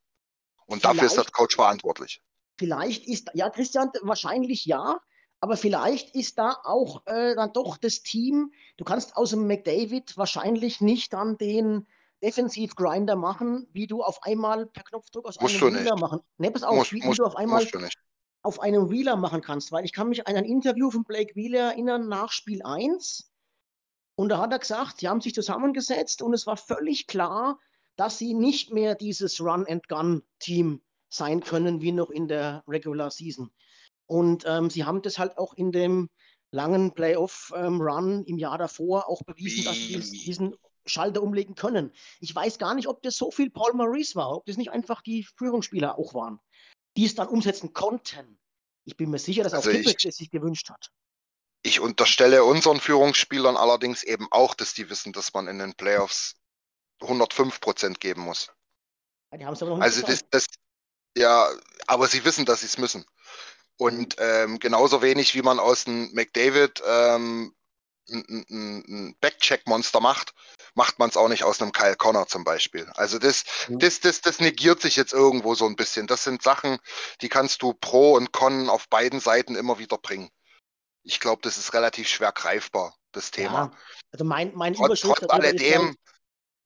Und vielleicht, dafür ist der Coach verantwortlich. Vielleicht ist, ja, Christian, wahrscheinlich ja, aber vielleicht ist da auch äh, dann doch das Team, du kannst aus dem McDavid wahrscheinlich nicht dann den Defensiv-Grinder machen, wie du auf einmal per Knopfdruck aus musst einem Wheeler machen. Ne, pass auf, musst, wie, musst, du auf einmal auf einem Wheeler machen kannst, weil ich kann mich an ein Interview von Blake Wheeler erinnern nach Spiel 1 und da hat er gesagt, sie haben sich zusammengesetzt und es war völlig klar, dass sie nicht mehr dieses Run-and-Gun-Team sein können wie noch in der Regular Season. Und ähm, sie haben das halt auch in dem langen Playoff-Run ähm, im Jahr davor auch bewiesen, dass sie diesen Schalter umlegen können. Ich weiß gar nicht, ob das so viel Paul Maurice war, ob das nicht einfach die Führungsspieler auch waren, die es dann umsetzen konnten. Ich bin mir sicher, dass also auch Tippett es sich gewünscht hat. Ich unterstelle unseren Führungsspielern allerdings eben auch, dass die wissen, dass man in den Playoffs 105 Prozent geben muss. Die haben es aber noch nicht Also das, das, ja, aber sie wissen, dass sie es müssen. Und ähm, genauso wenig wie man aus dem McDavid ähm, ein, ein, ein Backcheck-Monster macht, macht man es auch nicht aus einem Kyle Connor zum Beispiel. Also das, mhm. das, das, das negiert sich jetzt irgendwo so ein bisschen. Das sind Sachen, die kannst du pro und con auf beiden Seiten immer wieder bringen. Ich glaube, das ist relativ schwer greifbar, das Thema. Ja, also mein, mein trotz, trotz alledem,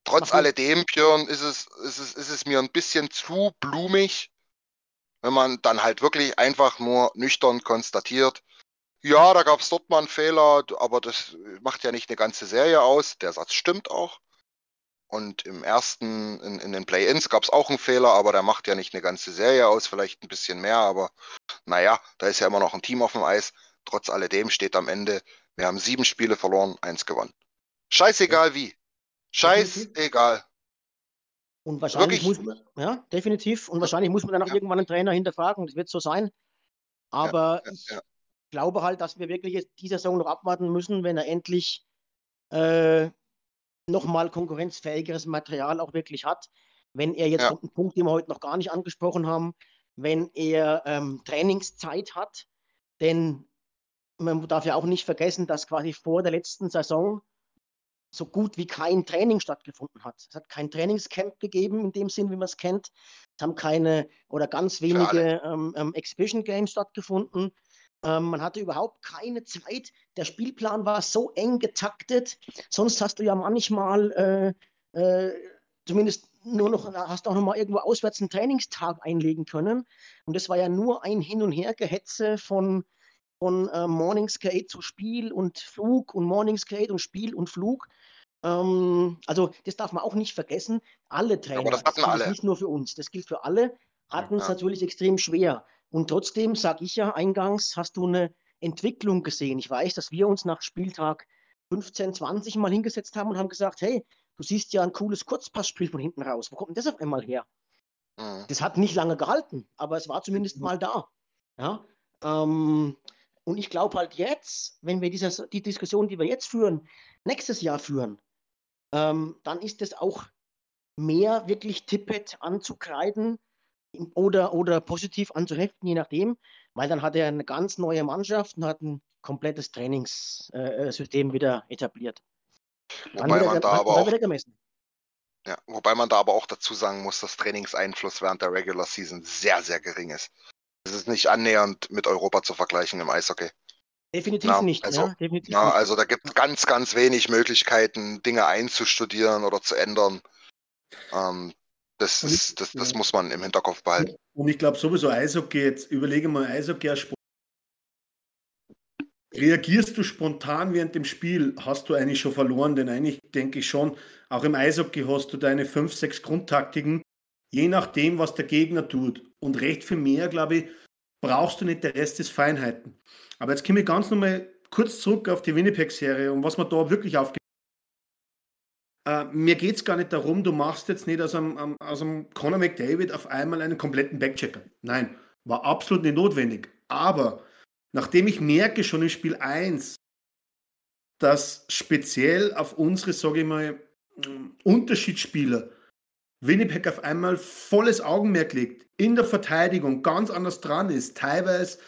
trotz alledem, Björn, ist es, ist, es, ist es mir ein bisschen zu blumig, wenn man dann halt wirklich einfach nur nüchtern konstatiert, ja, da gab es dort mal einen Fehler, aber das macht ja nicht eine ganze Serie aus. Der Satz stimmt auch. Und im ersten, in, in den Play-Ins gab es auch einen Fehler, aber der macht ja nicht eine ganze Serie aus, vielleicht ein bisschen mehr, aber naja, da ist ja immer noch ein Team auf dem Eis. Trotz alledem steht am Ende, wir haben sieben Spiele verloren, eins gewonnen. Scheißegal wie. Scheißegal. Und wahrscheinlich Wirklich? muss man, ja, definitiv. Und wahrscheinlich muss man dann auch ja. irgendwann einen Trainer hinterfragen. Das wird so sein. Aber ja, ja, ich glaube halt, dass wir wirklich diese Saison noch abwarten müssen, wenn er endlich äh, nochmal konkurrenzfähigeres Material auch wirklich hat. Wenn er jetzt, einen Punkt, den wir heute noch gar nicht angesprochen haben, wenn er ähm, Trainingszeit hat, denn man darf ja auch nicht vergessen, dass quasi vor der letzten Saison so gut wie kein Training stattgefunden hat. Es hat kein Trainingscamp gegeben in dem Sinn, wie man es kennt. Es haben keine oder ganz wenige ähm, ähm, Exhibition Games stattgefunden. Ähm, man hatte überhaupt keine Zeit. Der Spielplan war so eng getaktet. Sonst hast du ja manchmal äh, äh, zumindest nur noch, hast auch noch mal irgendwo auswärts einen Trainingstag einlegen können. Und das war ja nur ein Hin- und Hergehetze von von äh, Morning Skate zu Spiel und Flug und Morning Skate und Spiel und Flug. Ähm, also das darf man auch nicht vergessen. Alle Trainer, Aber das, das alle. nicht nur für uns, das gilt für alle, hatten es ja. natürlich extrem schwer. Und trotzdem sage ich ja eingangs, hast du eine Entwicklung gesehen. Ich weiß, dass wir uns nach Spieltag 15, 20 mal hingesetzt haben und haben gesagt, hey, du siehst ja ein cooles Kurzpassspiel von hinten raus. Wo kommt denn das auf einmal her? Mhm. Das hat nicht lange gehalten, aber es war zumindest mal da. Ja, ähm, und ich glaube halt jetzt, wenn wir diese, die Diskussion, die wir jetzt führen, nächstes Jahr führen, ähm, dann ist es auch mehr wirklich Tippet anzukreiden oder, oder positiv anzuheften, je nachdem, weil dann hat er eine ganz neue Mannschaft und hat ein komplettes Trainingssystem äh, wieder etabliert. Dann wobei, man da aber auch, ja, wobei man da aber auch dazu sagen muss, dass Trainingseinfluss während der Regular Season sehr, sehr gering ist. Es ist nicht annähernd mit Europa zu vergleichen im Eishockey. Definitiv na, nicht. Also, ja, definitiv na, nicht. also da gibt es ganz, ganz wenig Möglichkeiten, Dinge einzustudieren oder zu ändern. Ähm, das, ich, das, das muss man im Hinterkopf behalten. Und ich glaube sowieso Eishockey, jetzt überlege mal, Eishockey als Sport. Reagierst du spontan während dem Spiel, hast du eigentlich schon verloren, denn eigentlich denke ich schon, auch im Eishockey hast du deine fünf, sechs Grundtaktiken, je nachdem, was der Gegner tut. Und recht viel mehr, glaube ich, brauchst du nicht, der Rest ist Feinheiten. Aber jetzt komme ich ganz nochmal kurz zurück auf die Winnipeg-Serie und was man da wirklich aufgeht. Äh, mir geht es gar nicht darum, du machst jetzt nicht aus einem, aus einem Conor McDavid auf einmal einen kompletten Backchecker. Nein, war absolut nicht notwendig. Aber nachdem ich merke schon im Spiel 1, dass speziell auf unsere, sage ich mal, Unterschiedsspieler Winnipeg auf einmal volles Augenmerk legt, in der Verteidigung ganz anders dran ist, teilweise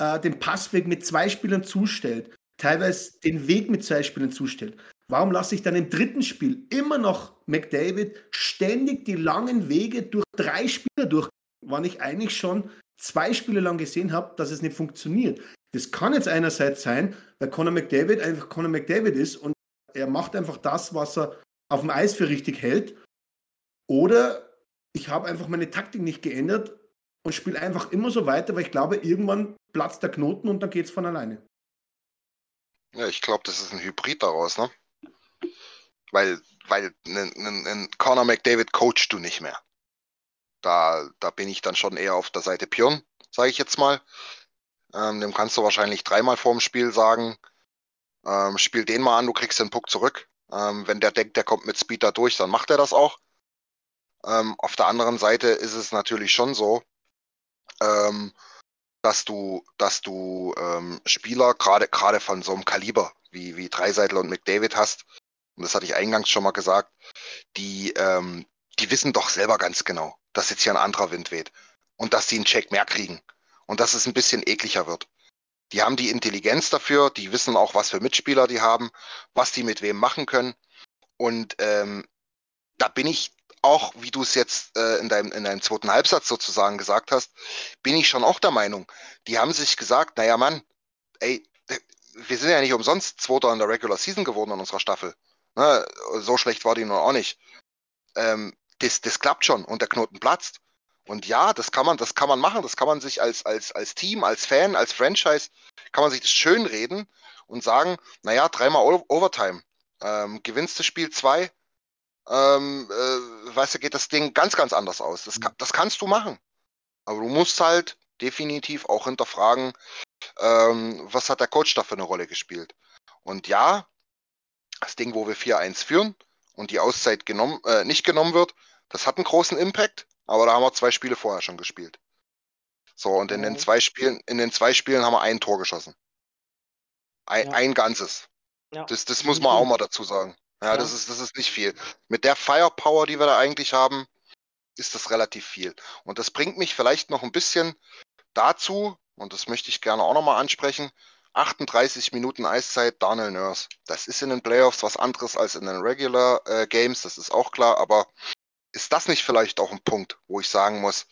äh, den Passweg mit zwei Spielern zustellt, teilweise den Weg mit zwei Spielern zustellt. Warum lasse ich dann im dritten Spiel immer noch McDavid ständig die langen Wege durch drei Spieler durch, wann ich eigentlich schon zwei Spiele lang gesehen habe, dass es nicht funktioniert? Das kann jetzt einerseits sein, weil Conor McDavid einfach Conor McDavid ist und er macht einfach das, was er auf dem Eis für richtig hält. Oder ich habe einfach meine Taktik nicht geändert und spiele einfach immer so weiter, weil ich glaube, irgendwann platzt der Knoten und dann geht es von alleine. Ja, ich glaube, das ist ein Hybrid daraus, ne? Weil, weil einen Conor McDavid coachst du nicht mehr. Da, da bin ich dann schon eher auf der Seite Pion, sage ich jetzt mal. Ähm, dem kannst du wahrscheinlich dreimal vorm Spiel sagen, ähm, spiel den mal an, du kriegst den Puck zurück. Ähm, wenn der denkt, der kommt mit Speed da durch, dann macht er das auch. Ähm, auf der anderen Seite ist es natürlich schon so, ähm, dass du, dass du ähm, Spieler gerade von so einem Kaliber wie, wie Dreiseitel und McDavid hast, und das hatte ich eingangs schon mal gesagt, die, ähm, die wissen doch selber ganz genau, dass jetzt hier ein anderer Wind weht und dass die einen Check mehr kriegen und dass es ein bisschen ekliger wird. Die haben die Intelligenz dafür, die wissen auch, was für Mitspieler die haben, was die mit wem machen können. Und ähm, da bin ich auch, wie du es jetzt äh, in, deinem, in deinem zweiten Halbsatz sozusagen gesagt hast, bin ich schon auch der Meinung, die haben sich gesagt, naja Mann, ey, wir sind ja nicht umsonst Zweiter in der Regular Season geworden in unserer Staffel. Ne, so schlecht war die nun auch nicht. Ähm, das, das klappt schon und der Knoten platzt. Und ja, das kann man, das kann man machen, das kann man sich als, als, als Team, als Fan, als Franchise, kann man sich das schön reden und sagen, naja, dreimal Overtime. Ähm, gewinnst du Spiel zwei, ähm, äh, weißt du, geht das Ding ganz, ganz anders aus. Das, das kannst du machen. Aber du musst halt definitiv auch hinterfragen, ähm, was hat der Coach da für eine Rolle gespielt. Und ja, das Ding, wo wir 4-1 führen und die Auszeit genommen, äh, nicht genommen wird, das hat einen großen Impact, aber da haben wir zwei Spiele vorher schon gespielt. So, und in den zwei Spielen, in den zwei Spielen haben wir ein Tor geschossen. Ein, ja. ein ganzes. Ja. Das, das muss man auch mal dazu sagen. Ja, ja, Das, ist, das ist nicht viel. Mit der Firepower, die wir da eigentlich haben, ist das relativ viel. Und das bringt mich vielleicht noch ein bisschen dazu, und das möchte ich gerne auch nochmal ansprechen, 38 Minuten Eiszeit, Daniel Nurse. Das ist in den Playoffs was anderes als in den Regular äh, Games, das ist auch klar, aber ist das nicht vielleicht auch ein Punkt, wo ich sagen muss,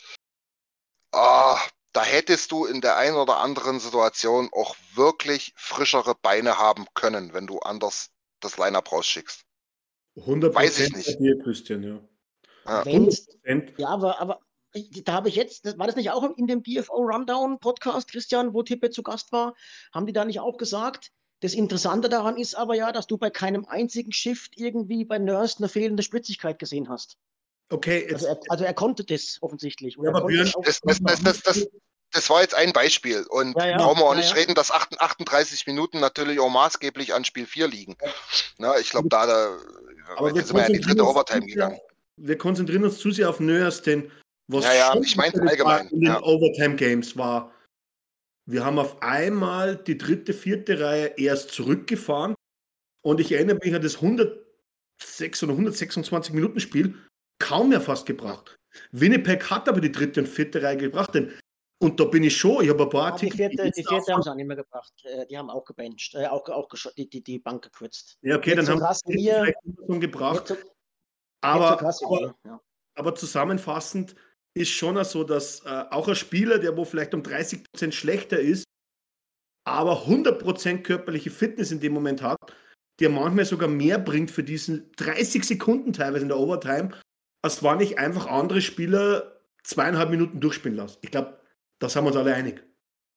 ah, da hättest du in der einen oder anderen Situation auch wirklich frischere Beine haben können, wenn du anders das Line-Up rausschickst. 100 Weiß ich nicht. Dir, Christian, ja. Ja, ja aber, aber da habe ich jetzt, war das nicht auch in dem DFO Rundown Podcast, Christian, wo Tippe zu Gast war? Haben die da nicht auch gesagt? Das Interessante daran ist aber ja, dass du bei keinem einzigen Shift irgendwie bei Nurse eine fehlende Spritzigkeit gesehen hast. Okay. Also er, also er, konnte das offensichtlich. Ja, aber Björn, das, das, das, das, war jetzt ein Beispiel. Und ja, ja, brauchen wir auch nicht reden, dass 38 Minuten natürlich auch maßgeblich an Spiel 4 liegen. Na, ich glaube, da, da aber wir sind wir ja in die dritte Overtime gegangen. Wir konzentrieren uns zu sehr auf denn was ja, ja, ich meine allgemein. In den Overtime Games war, wir haben auf einmal die dritte, vierte Reihe erst zurückgefahren und ich erinnere mich an das 106 oder 126 Minuten Spiel kaum mehr fast gebracht. Winnipeg hat aber die dritte und vierte Reihe gebracht, denn und da bin ich schon, ich habe ein paar Artikel. Die vierte, die vierte haben sie auch nicht mehr gebracht. Äh, die haben auch gebencht, äh, auch, auch die, die, die Bank gekürzt. Ja, okay, dann so haben sie vielleicht schon gebracht. So, aber, so aber, ja. aber, zusammenfassend ist schon so, dass äh, auch ein Spieler, der wo vielleicht um 30% schlechter ist, aber 100% körperliche Fitness in dem Moment hat, der manchmal sogar mehr bringt für diesen 30 Sekunden teilweise in der Overtime, als war nicht einfach andere Spieler zweieinhalb Minuten durchspielen lassen. Ich glaube, da sind wir uns alle einig.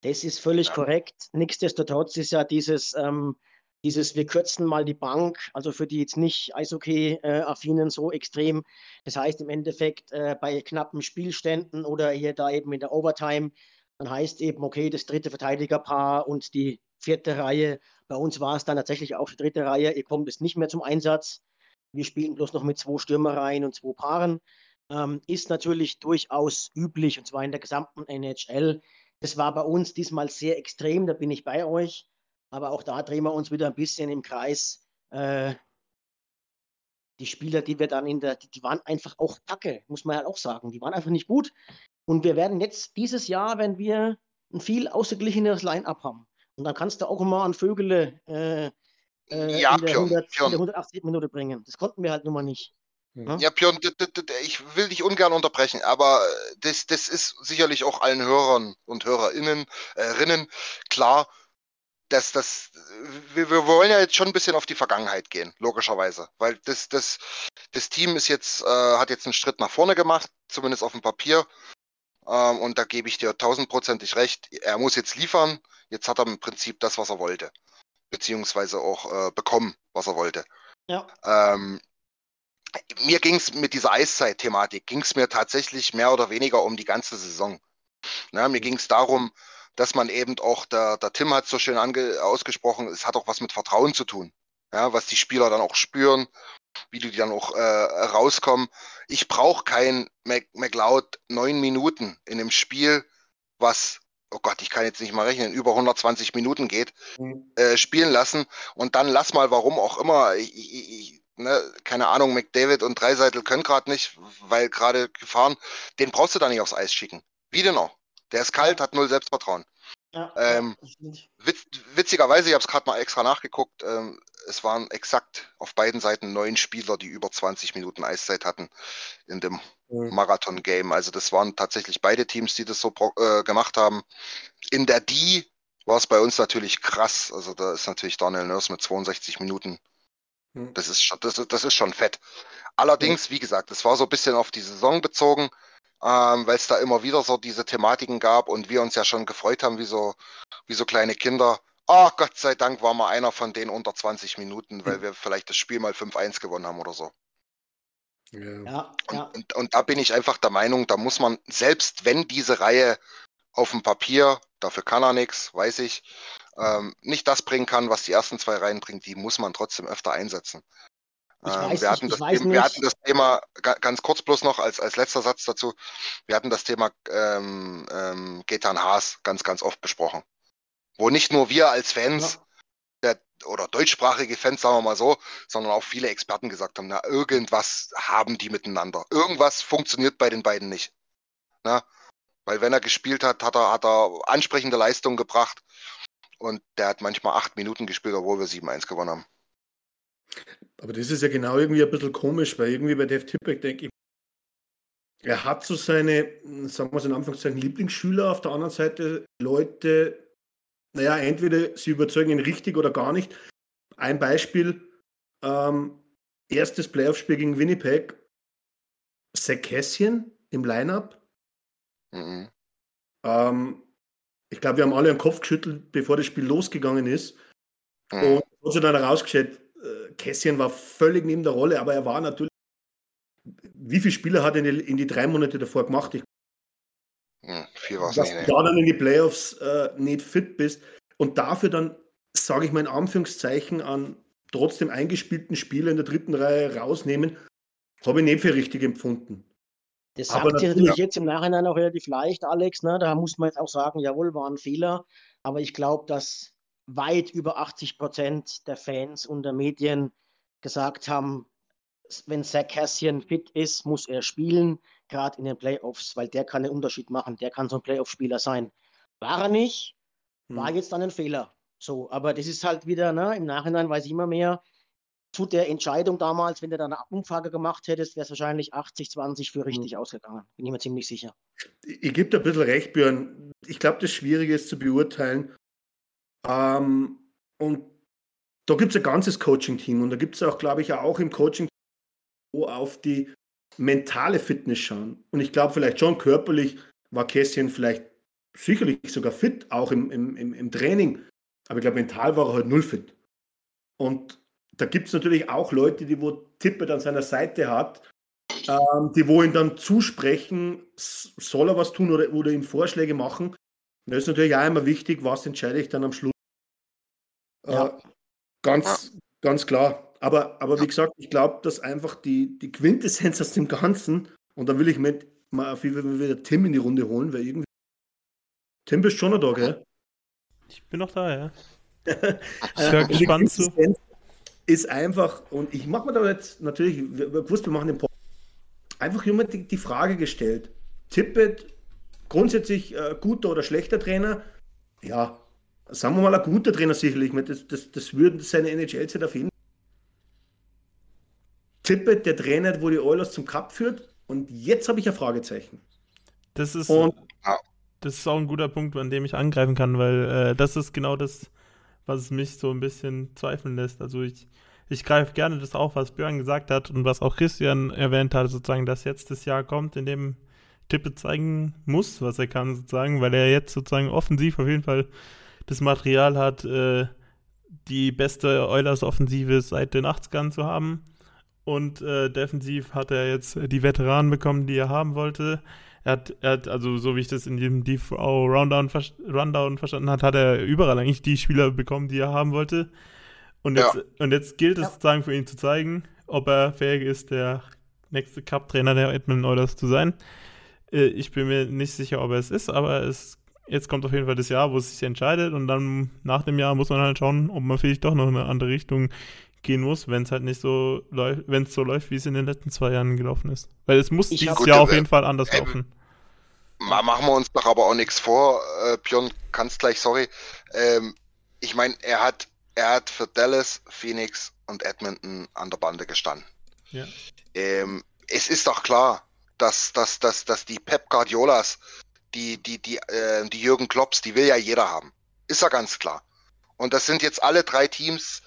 Das ist völlig korrekt. Nichtsdestotrotz ist ja dieses, ähm, dieses, wir kürzen mal die Bank, also für die jetzt nicht Eishockey-affinen so extrem. Das heißt im Endeffekt äh, bei knappen Spielständen oder hier da eben in der Overtime, dann heißt eben, okay, das dritte Verteidigerpaar und die vierte Reihe. Bei uns war es dann tatsächlich auch die dritte Reihe. Ihr kommt jetzt nicht mehr zum Einsatz. Wir spielen bloß noch mit zwei Stürmereien und zwei Paaren ähm, ist natürlich durchaus üblich und zwar in der gesamten NHL. Das war bei uns diesmal sehr extrem, da bin ich bei euch. Aber auch da drehen wir uns wieder ein bisschen im Kreis. Äh, die Spieler, die wir dann in der, die, die waren einfach auch kacke, muss man ja auch sagen. Die waren einfach nicht gut. Und wir werden jetzt dieses Jahr, wenn wir ein viel ausgeglicheneres Line-Up haben. Und dann kannst du auch mal an Vögele äh, äh, ja, in, der 100, in der 180 Minute bringen. Das konnten wir halt nun mal nicht. Ja, ja Björn, ich will dich ungern unterbrechen, aber das, das ist sicherlich auch allen Hörern und Hörerinnen äh, klar, dass das, wir, wir, wollen ja jetzt schon ein bisschen auf die Vergangenheit gehen, logischerweise, weil das, das, das Team ist jetzt, äh, hat jetzt einen Schritt nach vorne gemacht, zumindest auf dem Papier. Ähm, und da gebe ich dir tausendprozentig recht. Er muss jetzt liefern. Jetzt hat er im Prinzip das, was er wollte, beziehungsweise auch äh, bekommen, was er wollte. Ja. Ähm, mir ging es mit dieser Eiszeit-Thematik, ging es mir tatsächlich mehr oder weniger um die ganze Saison. Na, mir ging es darum, dass man eben auch, der, der Tim hat so schön ange, ausgesprochen, es hat auch was mit Vertrauen zu tun. Ja, was die Spieler dann auch spüren, wie die dann auch äh, rauskommen. Ich brauche kein Mac McLeod neun Minuten in einem Spiel, was, oh Gott, ich kann jetzt nicht mal rechnen, über 120 Minuten geht, mhm. äh, spielen lassen und dann lass mal, warum auch immer, ich, ich, ne, keine Ahnung, McDavid und Dreiseitel können gerade nicht, weil gerade gefahren, den brauchst du da nicht aufs Eis schicken. Wie denn auch? Der ist kalt, hat null Selbstvertrauen. Ja, ähm, witz, witzigerweise, ich habe es gerade mal extra nachgeguckt, ähm, es waren exakt auf beiden Seiten neun Spieler, die über 20 Minuten Eiszeit hatten in dem mhm. Marathon-Game. Also das waren tatsächlich beide Teams, die das so äh, gemacht haben. In der D war es bei uns natürlich krass. Also da ist natürlich Daniel Nurse mit 62 Minuten hm. Das ist schon, das, das ist schon fett. Allerdings, wie gesagt, es war so ein bisschen auf die Saison bezogen, ähm, weil es da immer wieder so diese Thematiken gab und wir uns ja schon gefreut haben, wie so, wie so kleine Kinder. Oh, Gott sei Dank war mal einer von denen unter 20 Minuten, weil hm. wir vielleicht das Spiel mal 5-1 gewonnen haben oder so. Ja. Ja, und, ja. Und, und, da bin ich einfach der Meinung, da muss man, selbst wenn diese Reihe auf dem Papier, dafür kann er nichts, weiß ich, ähm, nicht das bringen kann, was die ersten zwei Reihen bringt, die muss man trotzdem öfter einsetzen. Ähm, weiß, wir, hatten das Thema, wir hatten das Thema, ganz kurz bloß noch als, als letzter Satz dazu, wir hatten das Thema ähm, ähm, Getan Haas ganz, ganz oft besprochen. Wo nicht nur wir als Fans ja. der, oder deutschsprachige Fans, sagen wir mal so, sondern auch viele Experten gesagt haben, na, irgendwas haben die miteinander. Irgendwas funktioniert bei den beiden nicht. Na? Weil wenn er gespielt hat, hat er, hat er ansprechende Leistungen gebracht. Und der hat manchmal acht Minuten gespielt, obwohl wir 7-1 gewonnen haben. Aber das ist ja genau irgendwie ein bisschen komisch, weil irgendwie bei Dave Tippek denke ich, er hat so seine, sagen wir es in Anführungszeichen, Lieblingsschüler, auf der anderen Seite Leute, naja, entweder sie überzeugen ihn richtig oder gar nicht. Ein Beispiel, ähm, erstes Playoff-Spiel gegen Winnipeg, Zach Cassian im Lineup. Mhm. Ähm, ich glaube, wir haben alle den Kopf geschüttelt, bevor das Spiel losgegangen ist. Mhm. Und hat sich dann herausgestellt, äh, Kässchen war völlig neben der Rolle, aber er war natürlich. Wie viele Spieler hat er in die, in die drei Monate davor gemacht? Ich, hm, viel was dass nicht, du da dann in die Playoffs äh, nicht fit bist und dafür dann, sage ich mal in Anführungszeichen, an trotzdem eingespielten Spieler in der dritten Reihe rausnehmen, habe ich nicht für richtig empfunden. Das sagt sich natürlich jetzt im Nachhinein auch relativ leicht, Alex. Ne? Da muss man jetzt auch sagen, jawohl, war ein Fehler. Aber ich glaube, dass weit über 80 Prozent der Fans und der Medien gesagt haben, wenn Zach Cassian fit ist, muss er spielen, gerade in den Playoffs, weil der kann den Unterschied machen. Der kann so ein Playoff-Spieler sein. War er nicht, war hm. jetzt dann ein Fehler. So, aber das ist halt wieder, ne, im Nachhinein weiß ich immer mehr, zu der Entscheidung damals, wenn du da eine Umfrage gemacht hättest, wäre es wahrscheinlich 80-20 für richtig mhm. ausgegangen. Bin ich mir ziemlich sicher. Ich gebe dir ein bisschen recht, Björn. Ich glaube, das Schwierige ist zu beurteilen. Ähm, und da gibt es ein ganzes Coaching-Team und da gibt es auch, glaube ich, auch im Coaching wo auf die mentale Fitness schauen. Und ich glaube, vielleicht schon körperlich war Kässchen vielleicht sicherlich sogar fit, auch im, im, im Training. Aber ich glaube, mental war er halt null fit. Und da gibt es natürlich auch Leute, die wo Tippet an seiner Seite hat, ähm, die wo ihm dann zusprechen, soll er was tun oder, oder ihm Vorschläge machen. Und das ist natürlich auch immer wichtig, was entscheide ich dann am Schluss. Äh, ja. ganz, ganz klar. Aber, aber wie gesagt, ich glaube, dass einfach die, die Quintessenz aus dem Ganzen, und da will ich mit mal auf jeden Fall wieder Tim in die Runde holen, weil irgendwie. Tim bist schon noch da, gell? Ich bin noch da, ja. ich höre gespannt zu. Ist einfach, und ich mache mir da jetzt natürlich, gewusst, wir machen den Podcast, einfach immer die, die Frage gestellt. Tippet, grundsätzlich äh, guter oder schlechter Trainer? Ja, sagen wir mal, ein guter Trainer sicherlich. Das, das, das würde seine NHL-Zeit auf jeden Fall. Tippet, der Trainer, wo die Oilers zum Cup führt. Und jetzt habe ich ein Fragezeichen. Das ist, und, das ist auch ein guter Punkt, an dem ich angreifen kann, weil äh, das ist genau das, was mich so ein bisschen zweifeln lässt. Also ich, ich greife gerne das auf, was Björn gesagt hat und was auch Christian erwähnt hat, sozusagen, dass jetzt das Jahr kommt, in dem Tippe zeigen muss, was er kann, sozusagen, weil er jetzt sozusagen offensiv auf jeden Fall das Material hat, äh, die beste Oilers-Offensive seit den 80ern zu haben. Und äh, defensiv hat er jetzt die Veteranen bekommen, die er haben wollte. Er hat, er hat also so wie ich das in dem DV Rundown, Rundown verstanden hat, hat er überall eigentlich die Spieler bekommen, die er haben wollte. Und jetzt, ja. und jetzt gilt es ja. sozusagen für ihn zu zeigen, ob er fähig ist, der nächste Cup-Trainer der Edmonton Oilers zu sein. Äh, ich bin mir nicht sicher, ob er es ist, aber es jetzt kommt auf jeden Fall das Jahr, wo es sich entscheidet und dann nach dem Jahr muss man halt schauen, ob man vielleicht doch noch in eine andere Richtung gehen muss, wenn es halt nicht so läuft, wenn es so läuft, wie es in den letzten zwei Jahren gelaufen ist. Weil es muss ich dieses Jahr auf jeden Fall anders äh, laufen. Machen wir uns doch aber auch nichts vor, äh, Björn, kannst gleich, sorry. Ähm, ich meine, er hat, er hat für Dallas, Phoenix und Edmonton an der Bande gestanden. Ja. Ähm, es ist doch klar, dass, dass, dass, dass die Pep Guardiolas, die, die, die, äh, die Jürgen Klopps, die will ja jeder haben. Ist ja ganz klar. Und das sind jetzt alle drei Teams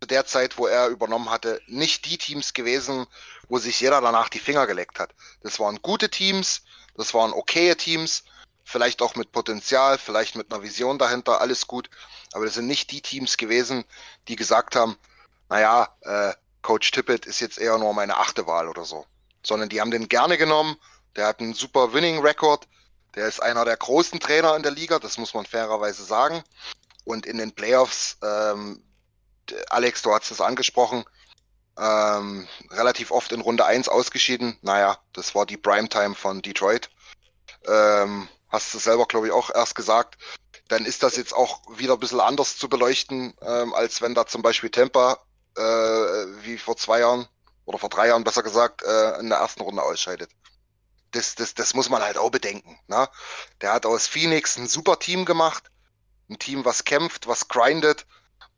zu der Zeit, wo er übernommen hatte, nicht die Teams gewesen, wo sich jeder danach die Finger geleckt hat. Das waren gute Teams, das waren okaye Teams, vielleicht auch mit Potenzial, vielleicht mit einer Vision dahinter, alles gut. Aber das sind nicht die Teams gewesen, die gesagt haben, naja, äh, Coach Tippett ist jetzt eher nur meine achte Wahl oder so sondern die haben den gerne genommen. Der hat einen super Winning Record. Der ist einer der großen Trainer in der Liga, das muss man fairerweise sagen. Und in den Playoffs, ähm, Alex, du hast es angesprochen, ähm, relativ oft in Runde 1 ausgeschieden. Naja, das war die Primetime von Detroit. Ähm, hast du selber, glaube ich, auch erst gesagt. Dann ist das jetzt auch wieder ein bisschen anders zu beleuchten, ähm, als wenn da zum Beispiel Tampa, äh, wie vor zwei Jahren, oder vor drei Jahren besser gesagt, äh, in der ersten Runde ausscheidet. Das, das, das muss man halt auch bedenken. Ne? Der hat aus Phoenix ein super Team gemacht. Ein Team, was kämpft, was grindet,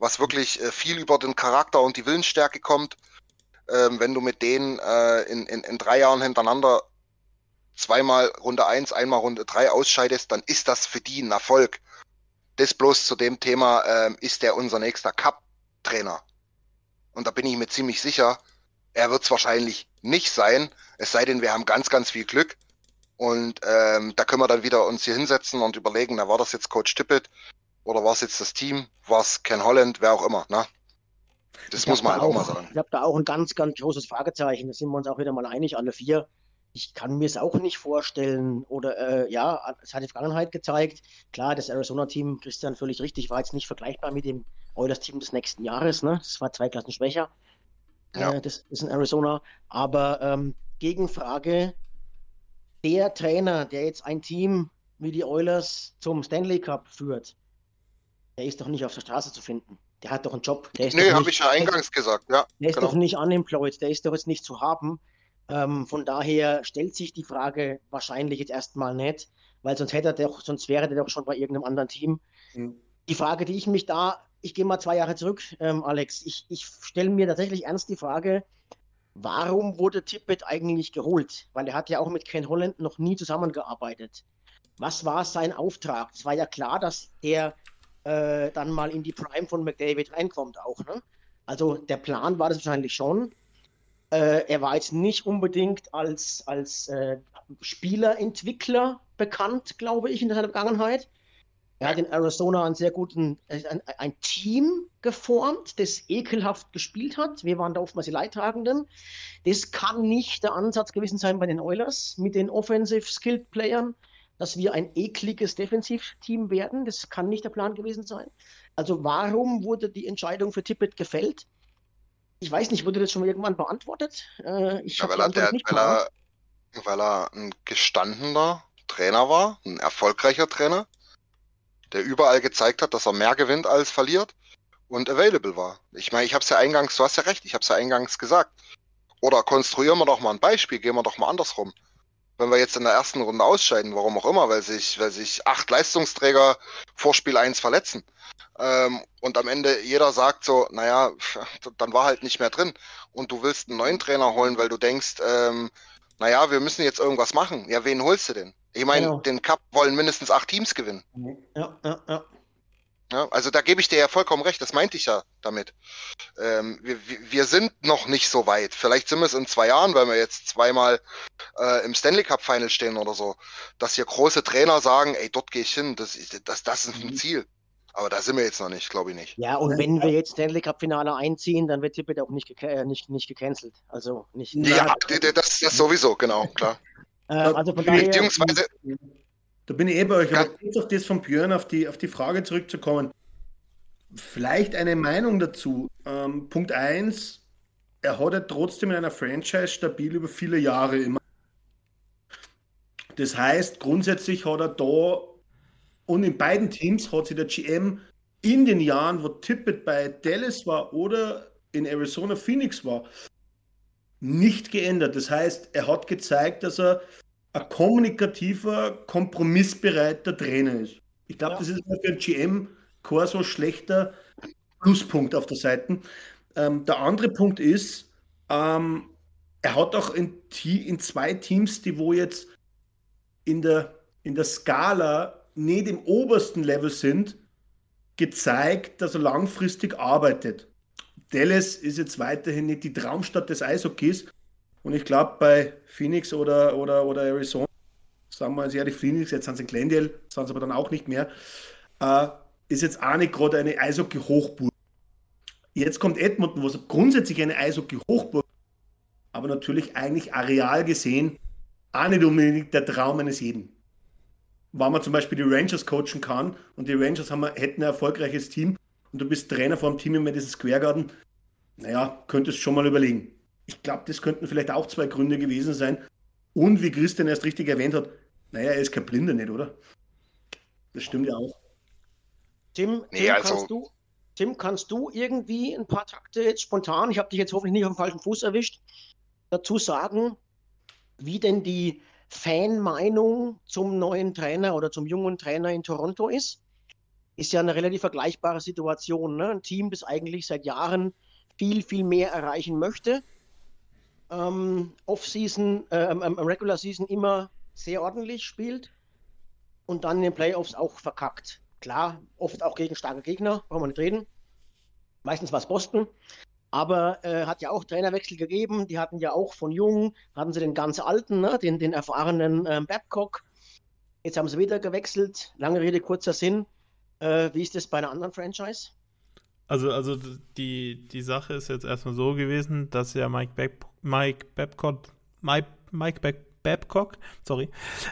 was wirklich äh, viel über den Charakter und die Willensstärke kommt. Ähm, wenn du mit denen äh, in, in, in drei Jahren hintereinander zweimal Runde eins, einmal Runde drei ausscheidest, dann ist das für die ein Erfolg. Das bloß zu dem Thema, ähm, ist der unser nächster Cup-Trainer. Und da bin ich mir ziemlich sicher, er wird es wahrscheinlich nicht sein, es sei denn, wir haben ganz, ganz viel Glück. Und ähm, da können wir dann wieder uns hier hinsetzen und überlegen, na war das jetzt Coach Tippett oder war es jetzt das Team, war es Ken Holland, wer auch immer, ne? Das ich muss man halt auch, mal sagen. Ich habe da auch ein ganz, ganz großes Fragezeichen. Da sind wir uns auch wieder mal einig, alle vier. Ich kann mir es auch nicht vorstellen. Oder äh, ja, es hat die Vergangenheit gezeigt. Klar, das Arizona-Team, Christian völlig richtig, war jetzt nicht vergleichbar mit dem Oilers-Team des nächsten Jahres. Ne? Das war zwei Klassen schwächer. Ja. Äh, das ist in Arizona. Aber ähm, Gegenfrage: Der Trainer, der jetzt ein Team wie die Oilers zum Stanley Cup führt, der ist doch nicht auf der Straße zu finden. Der hat doch einen Job. Der ist nee, habe ich ja eingangs der, gesagt, ja. Der ist genau. doch nicht unemployed, der ist doch jetzt nicht zu haben. Ähm, von daher stellt sich die Frage wahrscheinlich jetzt erstmal nicht, weil sonst hätte er doch, sonst wäre der doch schon bei irgendeinem anderen Team. Mhm. Die Frage, die ich mich da ich gehe mal zwei Jahre zurück, ähm, Alex. Ich, ich stelle mir tatsächlich ernst die Frage, warum wurde Tippett eigentlich geholt? Weil er hat ja auch mit Ken Holland noch nie zusammengearbeitet. Was war sein Auftrag? Es war ja klar, dass er äh, dann mal in die Prime von McDavid reinkommt auch. Ne? Also der Plan war das wahrscheinlich schon. Äh, er war jetzt nicht unbedingt als, als äh, Spielerentwickler bekannt, glaube ich, in der Vergangenheit. Er hat in Arizona einen sehr guten, äh, ein, ein, Team geformt, das ekelhaft gespielt hat. Wir waren da oftmals die Leidtragenden. Das kann nicht der Ansatz gewesen sein bei den Oilers mit den Offensive Skilled Playern, dass wir ein ekliges Defensivteam werden. Das kann nicht der Plan gewesen sein. Also warum wurde die Entscheidung für Tippett gefällt? Ich weiß nicht, wurde das schon irgendwann beantwortet? Äh, ich ja, weil, er, der, weil, er, weil er ein gestandener Trainer war, ein erfolgreicher Trainer der überall gezeigt hat, dass er mehr gewinnt als verliert. und available war. Ich meine, ich habe es ja eingangs, du hast ja recht, ich habe es ja eingangs gesagt. Oder konstruieren wir doch mal ein Beispiel, gehen wir doch mal andersrum. Wenn wir jetzt in der ersten Runde ausscheiden, warum auch immer, weil sich, weil sich acht Leistungsträger vor Spiel 1 verletzen. Ähm, und am Ende jeder sagt so, naja, dann war halt nicht mehr drin. Und du willst einen neuen Trainer holen, weil du denkst, ähm, naja, wir müssen jetzt irgendwas machen. Ja, wen holst du denn? Ich meine, genau. den Cup wollen mindestens acht Teams gewinnen. Ja, ja, ja. Ja, also da gebe ich dir ja vollkommen recht, das meinte ich ja damit. Ähm, wir, wir sind noch nicht so weit. Vielleicht sind wir es in zwei Jahren, weil wir jetzt zweimal äh, im Stanley Cup Final stehen oder so, dass hier große Trainer sagen, ey, dort gehe ich hin, das, das, das ist ein mhm. Ziel. Aber da sind wir jetzt noch nicht, glaube ich nicht. Ja, und wenn wir jetzt Stanley Cup Finale einziehen, dann wird Tippett auch nicht, äh, nicht, nicht gecancelt. Also nicht. Ja, das, das sowieso, genau, klar. äh, also von daher, Beziehungsweise. Da bin ich eh bei euch, aber kurz auf das von Björn, auf die, auf die Frage zurückzukommen. Vielleicht eine Meinung dazu. Ähm, Punkt 1, er hat ja trotzdem in einer Franchise stabil über viele Jahre immer. Das heißt, grundsätzlich hat er da und in beiden Teams hat sich der GM in den Jahren, wo Tippett bei Dallas war oder in Arizona Phoenix war, nicht geändert. Das heißt, er hat gezeigt, dass er ein kommunikativer, kompromissbereiter Trainer ist. Ich glaube, ja. das ist für einen GM kein so schlechter Pluspunkt auf der Seite. Ähm, der andere Punkt ist, ähm, er hat auch in, in, zwei Teams, die wo jetzt in der, in der Skala nicht im obersten Level sind, gezeigt, dass er langfristig arbeitet. Dallas ist jetzt weiterhin nicht die Traumstadt des Eishockeys. Und ich glaube, bei Phoenix oder, oder, oder Arizona, sagen wir jetzt die Phoenix, jetzt sind sie in Glendale, sind sie aber dann auch nicht mehr, äh, ist jetzt auch nicht gerade eine Eishockey-Hochburg. Jetzt kommt Edmonton, was grundsätzlich eine Eishockey-Hochburg aber natürlich eigentlich areal gesehen auch nicht unbedingt der Traum eines jeden wenn man zum Beispiel die Rangers coachen kann und die Rangers haben, hätten ein erfolgreiches Team und du bist Trainer vor dem Team im Madison Square Garden, naja, könntest schon mal überlegen. Ich glaube, das könnten vielleicht auch zwei Gründe gewesen sein. Und wie Christian erst richtig erwähnt hat, naja, er ist kein Blinder nicht, oder? Das stimmt ja auch. Tim, nee, Tim, also... kannst du, Tim, kannst du irgendwie ein paar Takte jetzt spontan, ich habe dich jetzt hoffentlich nicht auf dem falschen Fuß erwischt, dazu sagen, wie denn die Fanmeinung zum neuen Trainer oder zum jungen Trainer in Toronto ist. Ist ja eine relativ vergleichbare Situation. Ne? Ein Team, das eigentlich seit Jahren viel, viel mehr erreichen möchte. Ähm, Off-Season, äh, ähm, ähm Regular Season immer sehr ordentlich spielt und dann in den Playoffs auch verkackt. Klar, oft auch gegen starke Gegner, brauchen wir nicht reden. Meistens war es Boston. Aber äh, hat ja auch Trainerwechsel gegeben. Die hatten ja auch von Jung, hatten sie den ganz alten, ne? den, den erfahrenen äh, Babcock. Jetzt haben sie wieder gewechselt. Lange Rede, kurzer Sinn. Äh, wie ist das bei einer anderen Franchise? Also, also die, die Sache ist jetzt erstmal so gewesen, dass ja Mike, Bab Mike Babcock, Mike, Mike Bab Babcock, sorry,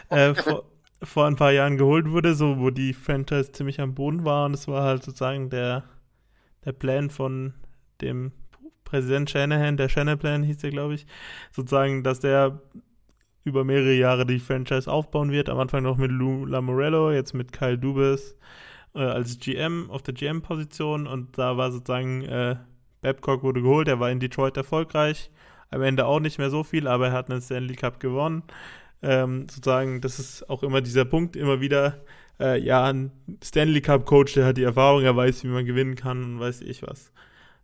äh, vor, vor ein paar Jahren geholt wurde, so wo die Franchise ziemlich am Boden war. Und es war halt sozusagen der, der Plan von dem Präsident Shanahan, der Shanahan hieß der, glaube ich, sozusagen, dass der über mehrere Jahre die Franchise aufbauen wird. Am Anfang noch mit Lou Lamorello, jetzt mit Kyle Dubas äh, als GM auf der GM-Position und da war sozusagen äh, Babcock wurde geholt, er war in Detroit erfolgreich, am Ende auch nicht mehr so viel, aber er hat einen Stanley Cup gewonnen. Ähm, sozusagen, das ist auch immer dieser Punkt, immer wieder, äh, ja, ein Stanley Cup Coach, der hat die Erfahrung, er weiß, wie man gewinnen kann und weiß ich was.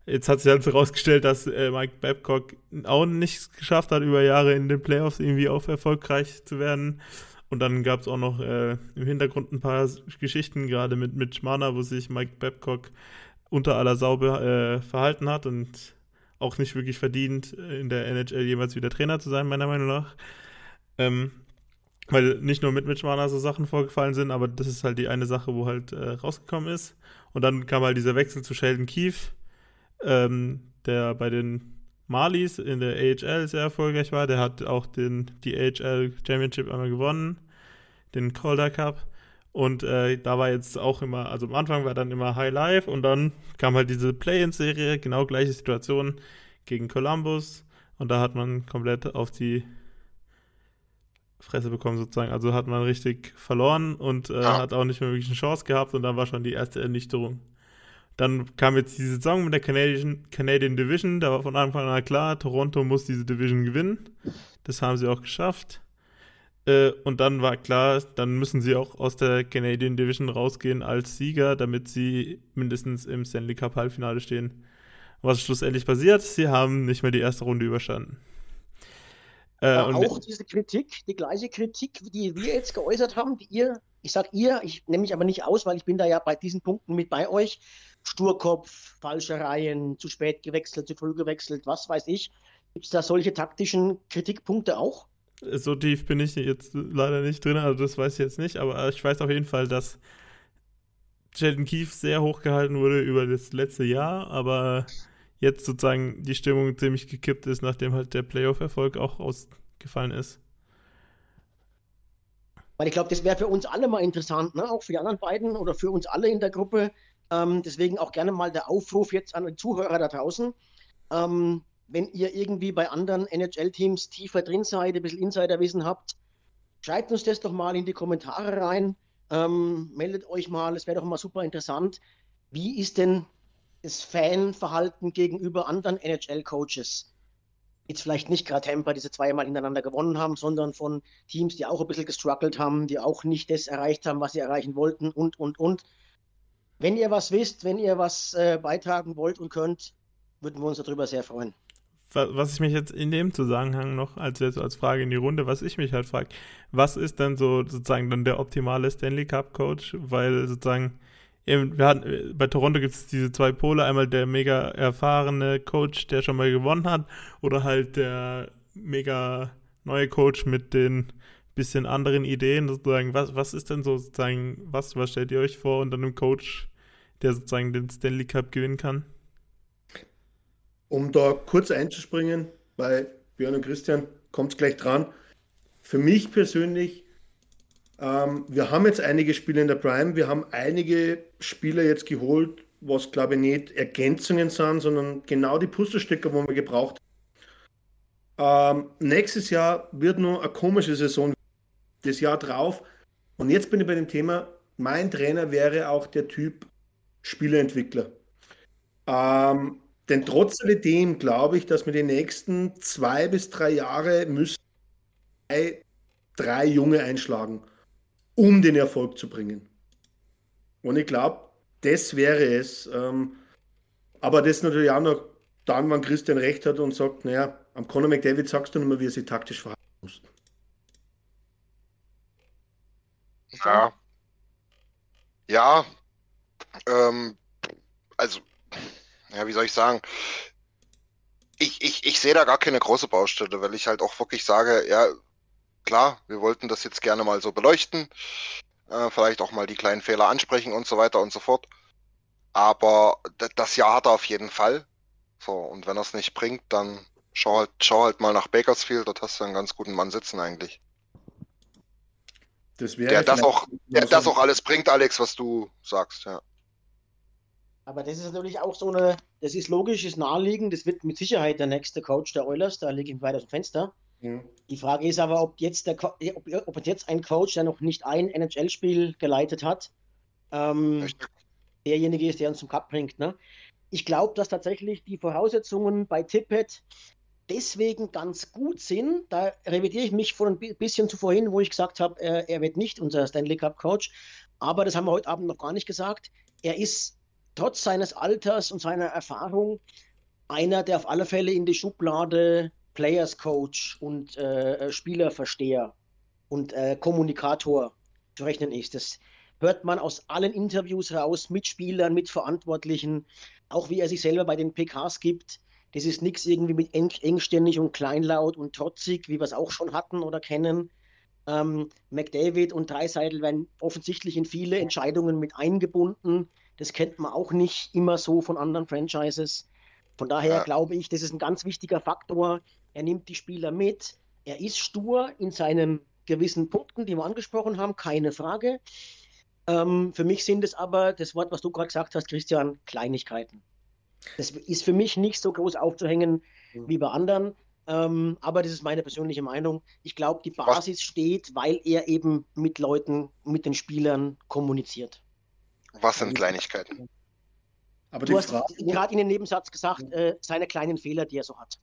Jetzt hat sich halt herausgestellt, dass äh, Mike Babcock auch nicht geschafft hat, über Jahre in den Playoffs irgendwie auch erfolgreich zu werden. Und dann gab es auch noch äh, im Hintergrund ein paar Geschichten, gerade mit Mitch Marner, wo sich Mike Babcock unter aller Sau äh, verhalten hat und auch nicht wirklich verdient, in der NHL jemals wieder Trainer zu sein, meiner Meinung nach. Ähm, weil nicht nur mit Mitch Marner so Sachen vorgefallen sind, aber das ist halt die eine Sache, wo halt äh, rausgekommen ist. Und dann kam halt dieser Wechsel zu Sheldon Keefe, ähm, der bei den Marlies in der AHL sehr erfolgreich war. Der hat auch den, die AHL Championship einmal gewonnen, den Calder Cup. Und äh, da war jetzt auch immer, also am Anfang war dann immer High Life und dann kam halt diese Play-In-Serie, genau gleiche Situation gegen Columbus. Und da hat man komplett auf die Fresse bekommen sozusagen. Also hat man richtig verloren und äh, ja. hat auch nicht mehr wirklich eine Chance gehabt und dann war schon die erste Ernüchterung Dann kam jetzt die Saison mit der Canadian, Canadian Division. Da war von Anfang an klar, Toronto muss diese Division gewinnen. Das haben sie auch geschafft. Äh, und dann war klar, dann müssen sie auch aus der Canadian Division rausgehen als Sieger, damit sie mindestens im Stanley Cup Halbfinale stehen. Was schlussendlich passiert? Sie haben nicht mehr die erste Runde überstanden. Äh, auch diese Kritik, die gleiche Kritik, die wir jetzt geäußert haben, die ihr, ich sage ihr, ich nehme mich aber nicht aus, weil ich bin da ja bei diesen Punkten mit bei euch. Sturkopf, falsche Reihen, zu spät gewechselt, zu früh gewechselt, was weiß ich. Gibt es da solche taktischen Kritikpunkte auch? So tief bin ich jetzt leider nicht drin, also das weiß ich jetzt nicht, aber ich weiß auf jeden Fall, dass Sheldon Keefe sehr hoch gehalten wurde über das letzte Jahr, aber jetzt sozusagen die Stimmung ziemlich gekippt ist, nachdem halt der Playoff-Erfolg auch ausgefallen ist. Weil ich glaube, das wäre für uns alle mal interessant, ne? auch für die anderen beiden oder für uns alle in der Gruppe. Ähm, deswegen auch gerne mal der Aufruf jetzt an die Zuhörer da draußen. Ähm, wenn ihr irgendwie bei anderen NHL-Teams tiefer drin seid, ein bisschen Insiderwissen habt, schreibt uns das doch mal in die Kommentare rein. Ähm, meldet euch mal, es wäre doch mal super interessant. Wie ist denn das Fanverhalten gegenüber anderen NHL-Coaches? Jetzt vielleicht nicht gerade Tampa, die sie zweimal hintereinander gewonnen haben, sondern von Teams, die auch ein bisschen gestruggelt haben, die auch nicht das erreicht haben, was sie erreichen wollten und, und, und. Wenn ihr was wisst, wenn ihr was äh, beitragen wollt und könnt, würden wir uns darüber sehr freuen was ich mich jetzt in dem Zusammenhang noch, als jetzt als Frage in die Runde, was ich mich halt frage, was ist denn so sozusagen dann der optimale Stanley Cup Coach? Weil sozusagen, wir hatten, bei Toronto gibt es diese zwei Pole, einmal der mega erfahrene Coach, der schon mal gewonnen hat, oder halt der mega neue Coach mit den bisschen anderen Ideen, sozusagen, was, was ist denn so sozusagen, was, was stellt ihr euch vor unter einem Coach, der sozusagen den Stanley Cup gewinnen kann? Um da kurz einzuspringen, bei Björn und Christian kommt es gleich dran. Für mich persönlich, ähm, wir haben jetzt einige Spiele in der Prime, wir haben einige Spieler jetzt geholt, was glaube ich nicht Ergänzungen sind, sondern genau die Puzzlestücke, wo wir gebraucht haben. Ähm, nächstes Jahr wird nur eine komische Saison, das Jahr drauf. Und jetzt bin ich bei dem Thema, mein Trainer wäre auch der Typ Spieleentwickler. Ähm, denn trotz alledem glaube ich, dass wir die nächsten zwei bis drei Jahre müssen drei, drei Junge einschlagen, um den Erfolg zu bringen. Und ich glaube, das wäre es. Ähm, aber das natürlich auch noch dann, wenn Christian recht hat und sagt, naja, am Conor McDavid sagst du nicht mehr, wie er sich taktisch verhalten muss. Ja. Ja. Ähm, also ja, wie soll ich sagen? Ich, ich, ich sehe da gar keine große Baustelle, weil ich halt auch wirklich sage, ja, klar, wir wollten das jetzt gerne mal so beleuchten, äh, vielleicht auch mal die kleinen Fehler ansprechen und so weiter und so fort. Aber das Jahr hat er auf jeden Fall. So, und wenn er es nicht bringt, dann schau halt, schau halt mal nach Bakersfield, dort hast du einen ganz guten Mann sitzen eigentlich. Das der das auch, der das auch alles bringt, Alex, was du sagst, ja. Aber das ist natürlich auch so eine, das ist logisch, ist naheliegend, das wird mit Sicherheit der nächste Coach der Oilers, da liege ich weit aus dem Fenster. Ja. Die Frage ist aber, ob jetzt, der, ob, ob jetzt ein Coach, der noch nicht ein NHL-Spiel geleitet hat, ähm, derjenige ist, der uns zum Cup bringt. Ne? Ich glaube, dass tatsächlich die Voraussetzungen bei Tippett deswegen ganz gut sind. Da revidiere ich mich von ein bisschen zu vorhin, wo ich gesagt habe, er wird nicht unser Stanley Cup Coach. Aber das haben wir heute Abend noch gar nicht gesagt. Er ist trotz seines Alters und seiner Erfahrung einer, der auf alle Fälle in die Schublade Players Coach und äh, Spielerversteher und äh, Kommunikator zu rechnen ist. Das hört man aus allen Interviews raus mit Spielern, mit Verantwortlichen, auch wie er sich selber bei den PKs gibt. Das ist nichts irgendwie mit eng, engständig und kleinlaut und trotzig, wie wir es auch schon hatten oder kennen. Ähm, McDavid und Dreiseidel werden offensichtlich in viele Entscheidungen mit eingebunden. Das kennt man auch nicht immer so von anderen Franchises. Von daher ja. glaube ich, das ist ein ganz wichtiger Faktor. Er nimmt die Spieler mit. Er ist stur in seinen gewissen Punkten, die wir angesprochen haben, keine Frage. Ähm, für mich sind es aber, das Wort, was du gerade gesagt hast, Christian, Kleinigkeiten. Das ist für mich nicht so groß aufzuhängen mhm. wie bei anderen. Ähm, aber das ist meine persönliche Meinung. Ich glaube, die Basis was? steht, weil er eben mit Leuten, mit den Spielern kommuniziert. Was sind Kleinigkeiten? Aber du hast gerade in den Nebensatz gesagt, äh, seine kleinen Fehler, die er so hat.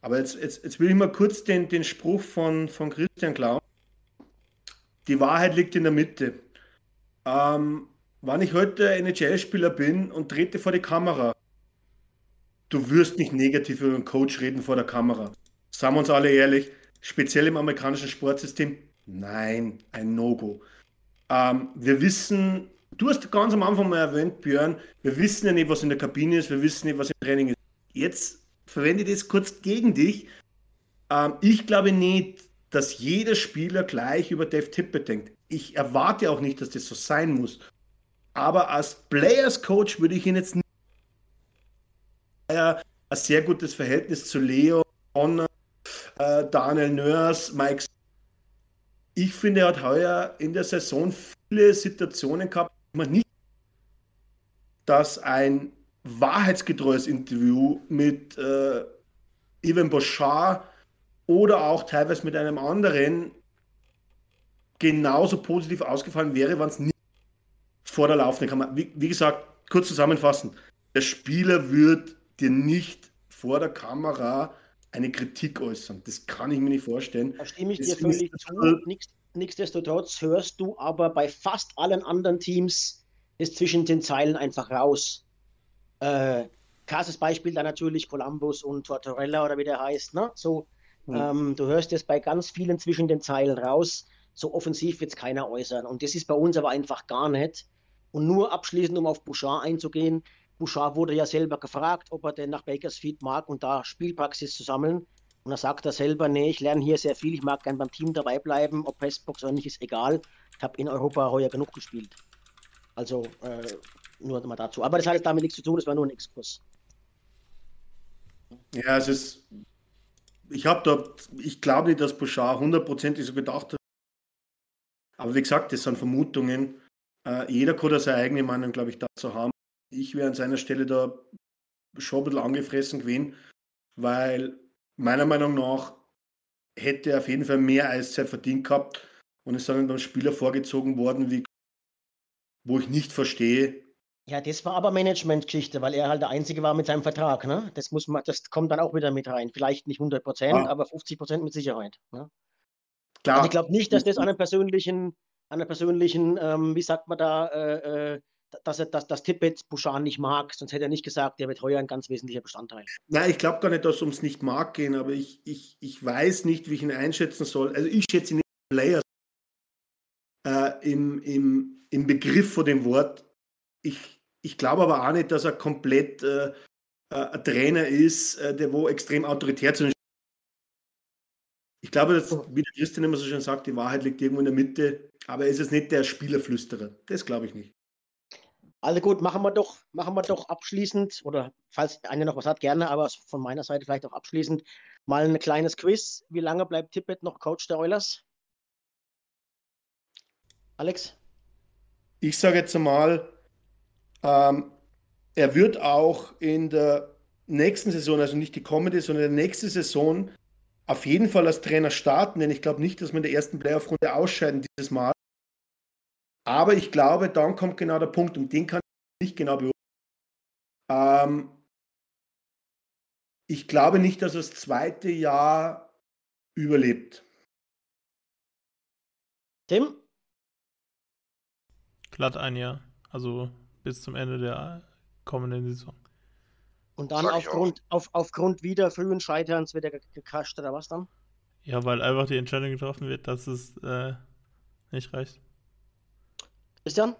Aber jetzt, jetzt, jetzt will ich mal kurz den, den Spruch von, von Christian klauen. Die Wahrheit liegt in der Mitte. Ähm, wenn ich heute NHL-Spieler bin und trete vor die Kamera, du wirst nicht negativ über einen Coach reden vor der Kamera. Sagen wir uns alle ehrlich, speziell im amerikanischen Sportsystem, nein, ein No-Go. Ähm, wir wissen, du hast ganz am Anfang mal erwähnt, Björn, wir wissen ja nicht, was in der Kabine ist, wir wissen nicht, was im Training ist. Jetzt verwende ich das kurz gegen dich. Ähm, ich glaube nicht, dass jeder Spieler gleich über Dave Tippett denkt. Ich erwarte auch nicht, dass das so sein muss. Aber als Players Coach würde ich ihn jetzt nicht ein sehr gutes Verhältnis zu Leo, Connor, äh, Daniel Nörs, Mike. Ich finde, er hat heuer in der Saison viele Situationen gehabt, man nicht, dass ein wahrheitsgetreues Interview mit äh, Ivan Bouchard oder auch teilweise mit einem anderen genauso positiv ausgefallen wäre, wenn es nicht vor der laufenden Kamera. Wie, wie gesagt, kurz zusammenfassen: Der Spieler wird dir nicht vor der Kamera eine Kritik äußern. Das kann ich mir nicht vorstellen. Da stimme ich dir völlig zu. Nichtsdestotrotz hörst du aber bei fast allen anderen Teams ist zwischen den Zeilen einfach raus. Äh, krasses Beispiel da natürlich Columbus und Tortorella oder wie der heißt. Ne? So, mhm. ähm, du hörst es bei ganz vielen zwischen den Zeilen raus. So offensiv wird es keiner äußern. Und das ist bei uns aber einfach gar nicht. Und nur abschließend, um auf Bouchard einzugehen, Bouchard wurde ja selber gefragt, ob er denn nach Bakersfield mag und da Spielpraxis zu sammeln. Und er sagt er selber, nee, ich lerne hier sehr viel, ich mag gern beim Team dabei bleiben, ob Pestbox oder nicht, ist egal. Ich habe in Europa heuer genug gespielt. Also äh, nur mal dazu. Aber das hat jetzt damit nichts zu tun, das war nur ein Exkurs. Ja, es ist. Ich habe dort, ich glaube nicht, dass Bouchard hundertprozentig so gedacht hat. Aber wie gesagt, das sind Vermutungen. Äh, jeder kann da seine eigene Meinung, glaube ich, dazu haben. Ich wäre an seiner Stelle da schon ein bisschen angefressen gewesen, weil meiner Meinung nach hätte er auf jeden Fall mehr Eiszeit verdient gehabt und es sind dann Spieler vorgezogen worden, wie, wo ich nicht verstehe. Ja, das war aber Managementgeschichte, weil er halt der Einzige war mit seinem Vertrag. Ne? Das, muss man, das kommt dann auch wieder mit rein. Vielleicht nicht 100 Prozent, ja. aber 50 Prozent mit Sicherheit. Ne? Klar. Also ich glaube nicht, dass das an einem persönlichen an der persönlichen, ähm, wie sagt man da, äh, äh dass er dass, das Tippett Bouchard nicht mag, sonst hätte er nicht gesagt, der wird heuer ein ganz wesentlicher Bestandteil. Nein, ich glaube gar nicht, dass es ums nicht mag gehen, aber ich, ich, ich weiß nicht, wie ich ihn einschätzen soll. Also ich schätze ihn nicht Player äh, im, im, im Begriff von dem Wort. Ich, ich glaube aber auch nicht, dass er komplett äh, äh ein Trainer ist, äh, der wo extrem autoritär zu ich glaube, dass, wie der Christian immer so schön sagt, die Wahrheit liegt irgendwo in der Mitte, aber er ist jetzt nicht der Spielerflüsterer. Das glaube ich nicht. Also gut, machen wir doch, machen wir doch abschließend, oder falls einer noch was hat, gerne, aber von meiner Seite vielleicht auch abschließend, mal ein kleines Quiz. Wie lange bleibt Tippett noch Coach der Oilers? Alex? Ich sage jetzt mal, ähm, er wird auch in der nächsten Saison, also nicht die kommende, sondern in der nächsten Saison auf jeden Fall als Trainer starten, denn ich glaube nicht, dass wir in der ersten Playoff-Runde ausscheiden dieses Mal. Aber ich glaube, dann kommt genau der Punkt und den kann ich nicht genau beurteilen. Ähm, ich glaube nicht, dass er das zweite Jahr überlebt. Tim? Glatt ein Jahr. Also bis zum Ende der kommenden Saison. Und dann aufgrund, auf, aufgrund wieder frühen Scheiterns wird er gekascht oder was dann? Ja, weil einfach die Entscheidung getroffen wird, dass es äh, nicht reicht. Christian?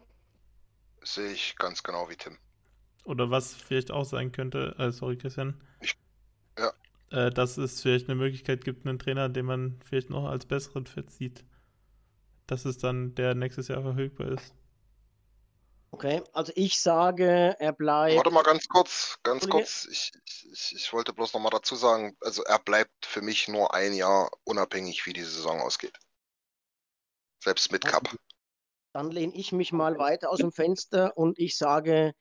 Sehe ich ganz genau wie Tim. Oder was vielleicht auch sein könnte, äh, sorry Christian. Ich, ja. Äh, dass es vielleicht eine Möglichkeit gibt, einen Trainer, den man vielleicht noch als besseren Fit sieht. Dass es dann der nächstes Jahr verfügbar ist. Okay, also ich sage, er bleibt. Warte mal ganz kurz, ganz kurz. Ich, ich, ich wollte bloß noch mal dazu sagen, also er bleibt für mich nur ein Jahr unabhängig, wie die Saison ausgeht. Selbst mit Cup. Dann lehne ich mich mal weiter aus dem Fenster und ich sage,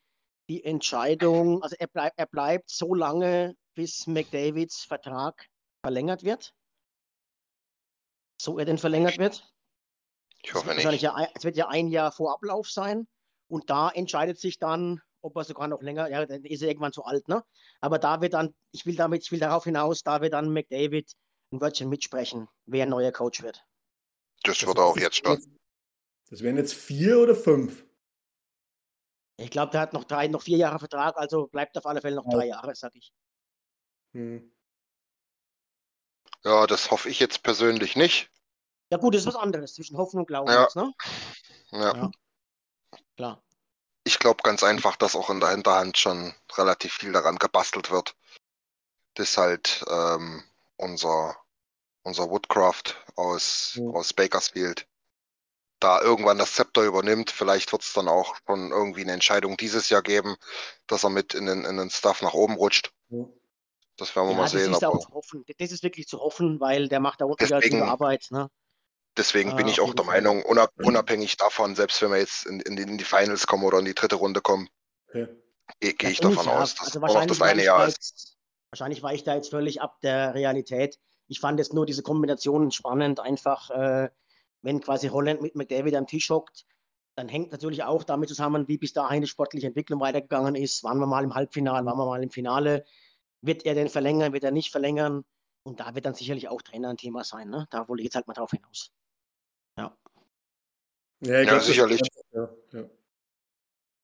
die Entscheidung, also er, bleib, er bleibt so lange, bis McDavids Vertrag verlängert wird. So er denn verlängert wird. Ich hoffe nicht. Ja, es wird ja ein Jahr vor Ablauf sein. Und da entscheidet sich dann, ob er sogar noch länger, ja, dann ist er irgendwann zu alt, ne? Aber da wird dann, ich will damit, ich will darauf hinaus, da wird dann McDavid ein Wörtchen mitsprechen, wer ein neuer Coach wird. Das wird er auch jetzt schon. Das wären jetzt vier oder fünf. Ich glaube, der hat noch drei, noch vier Jahre Vertrag, also bleibt auf alle Fälle noch Ja. drei Jahre, sag ich. Hm. Ja, das hoffe ich jetzt persönlich nicht. Ja gut, das ist was anderes zwischen Hoffen und Glauben Ja. jetzt, ne? Ja. Ja. Klar. Ich glaube ganz einfach, dass auch in der Hinterhand schon relativ viel daran gebastelt wird. Das halt ähm, unser, unser Woodcraft aus, Ja. aus Bakersfield da irgendwann das Zepter übernimmt. Vielleicht wird es dann auch schon irgendwie eine Entscheidung dieses Jahr geben, dass er mit in den, in den Stuff nach oben rutscht. Das werden wir Ja, mal das sehen. ist auch zu hoffen. Das ist wirklich zu hoffen, weil der macht da unten ja gute Arbeit, ne? deswegen bin Ah, ich auch der. Meinung, unab unabhängig davon, selbst wenn wir jetzt in, in, die, in die Finals kommen oder in die dritte Runde kommen, Okay. gehe geh ich davon ja. aus, dass Also wahrscheinlich das eine Jahr ist. wahrscheinlich war ich da jetzt völlig ab der Realität. Ich fand jetzt nur diese Kombination spannend, einfach, äh, wenn quasi Holland mit McDavid am Tisch hockt, dann hängt natürlich auch damit zusammen, wie bis dahin die sportliche Entwicklung weitergegangen ist. Waren wir mal im Halbfinale, waren wir mal im Finale? Wird er denn verlängern, wird er nicht verlängern? Und da wird dann sicherlich auch Trainer ein Thema sein. Ne? Da wollte ich jetzt halt mal drauf hinaus. Ja, ich Ja, glaub, sicherlich. Ja, ja.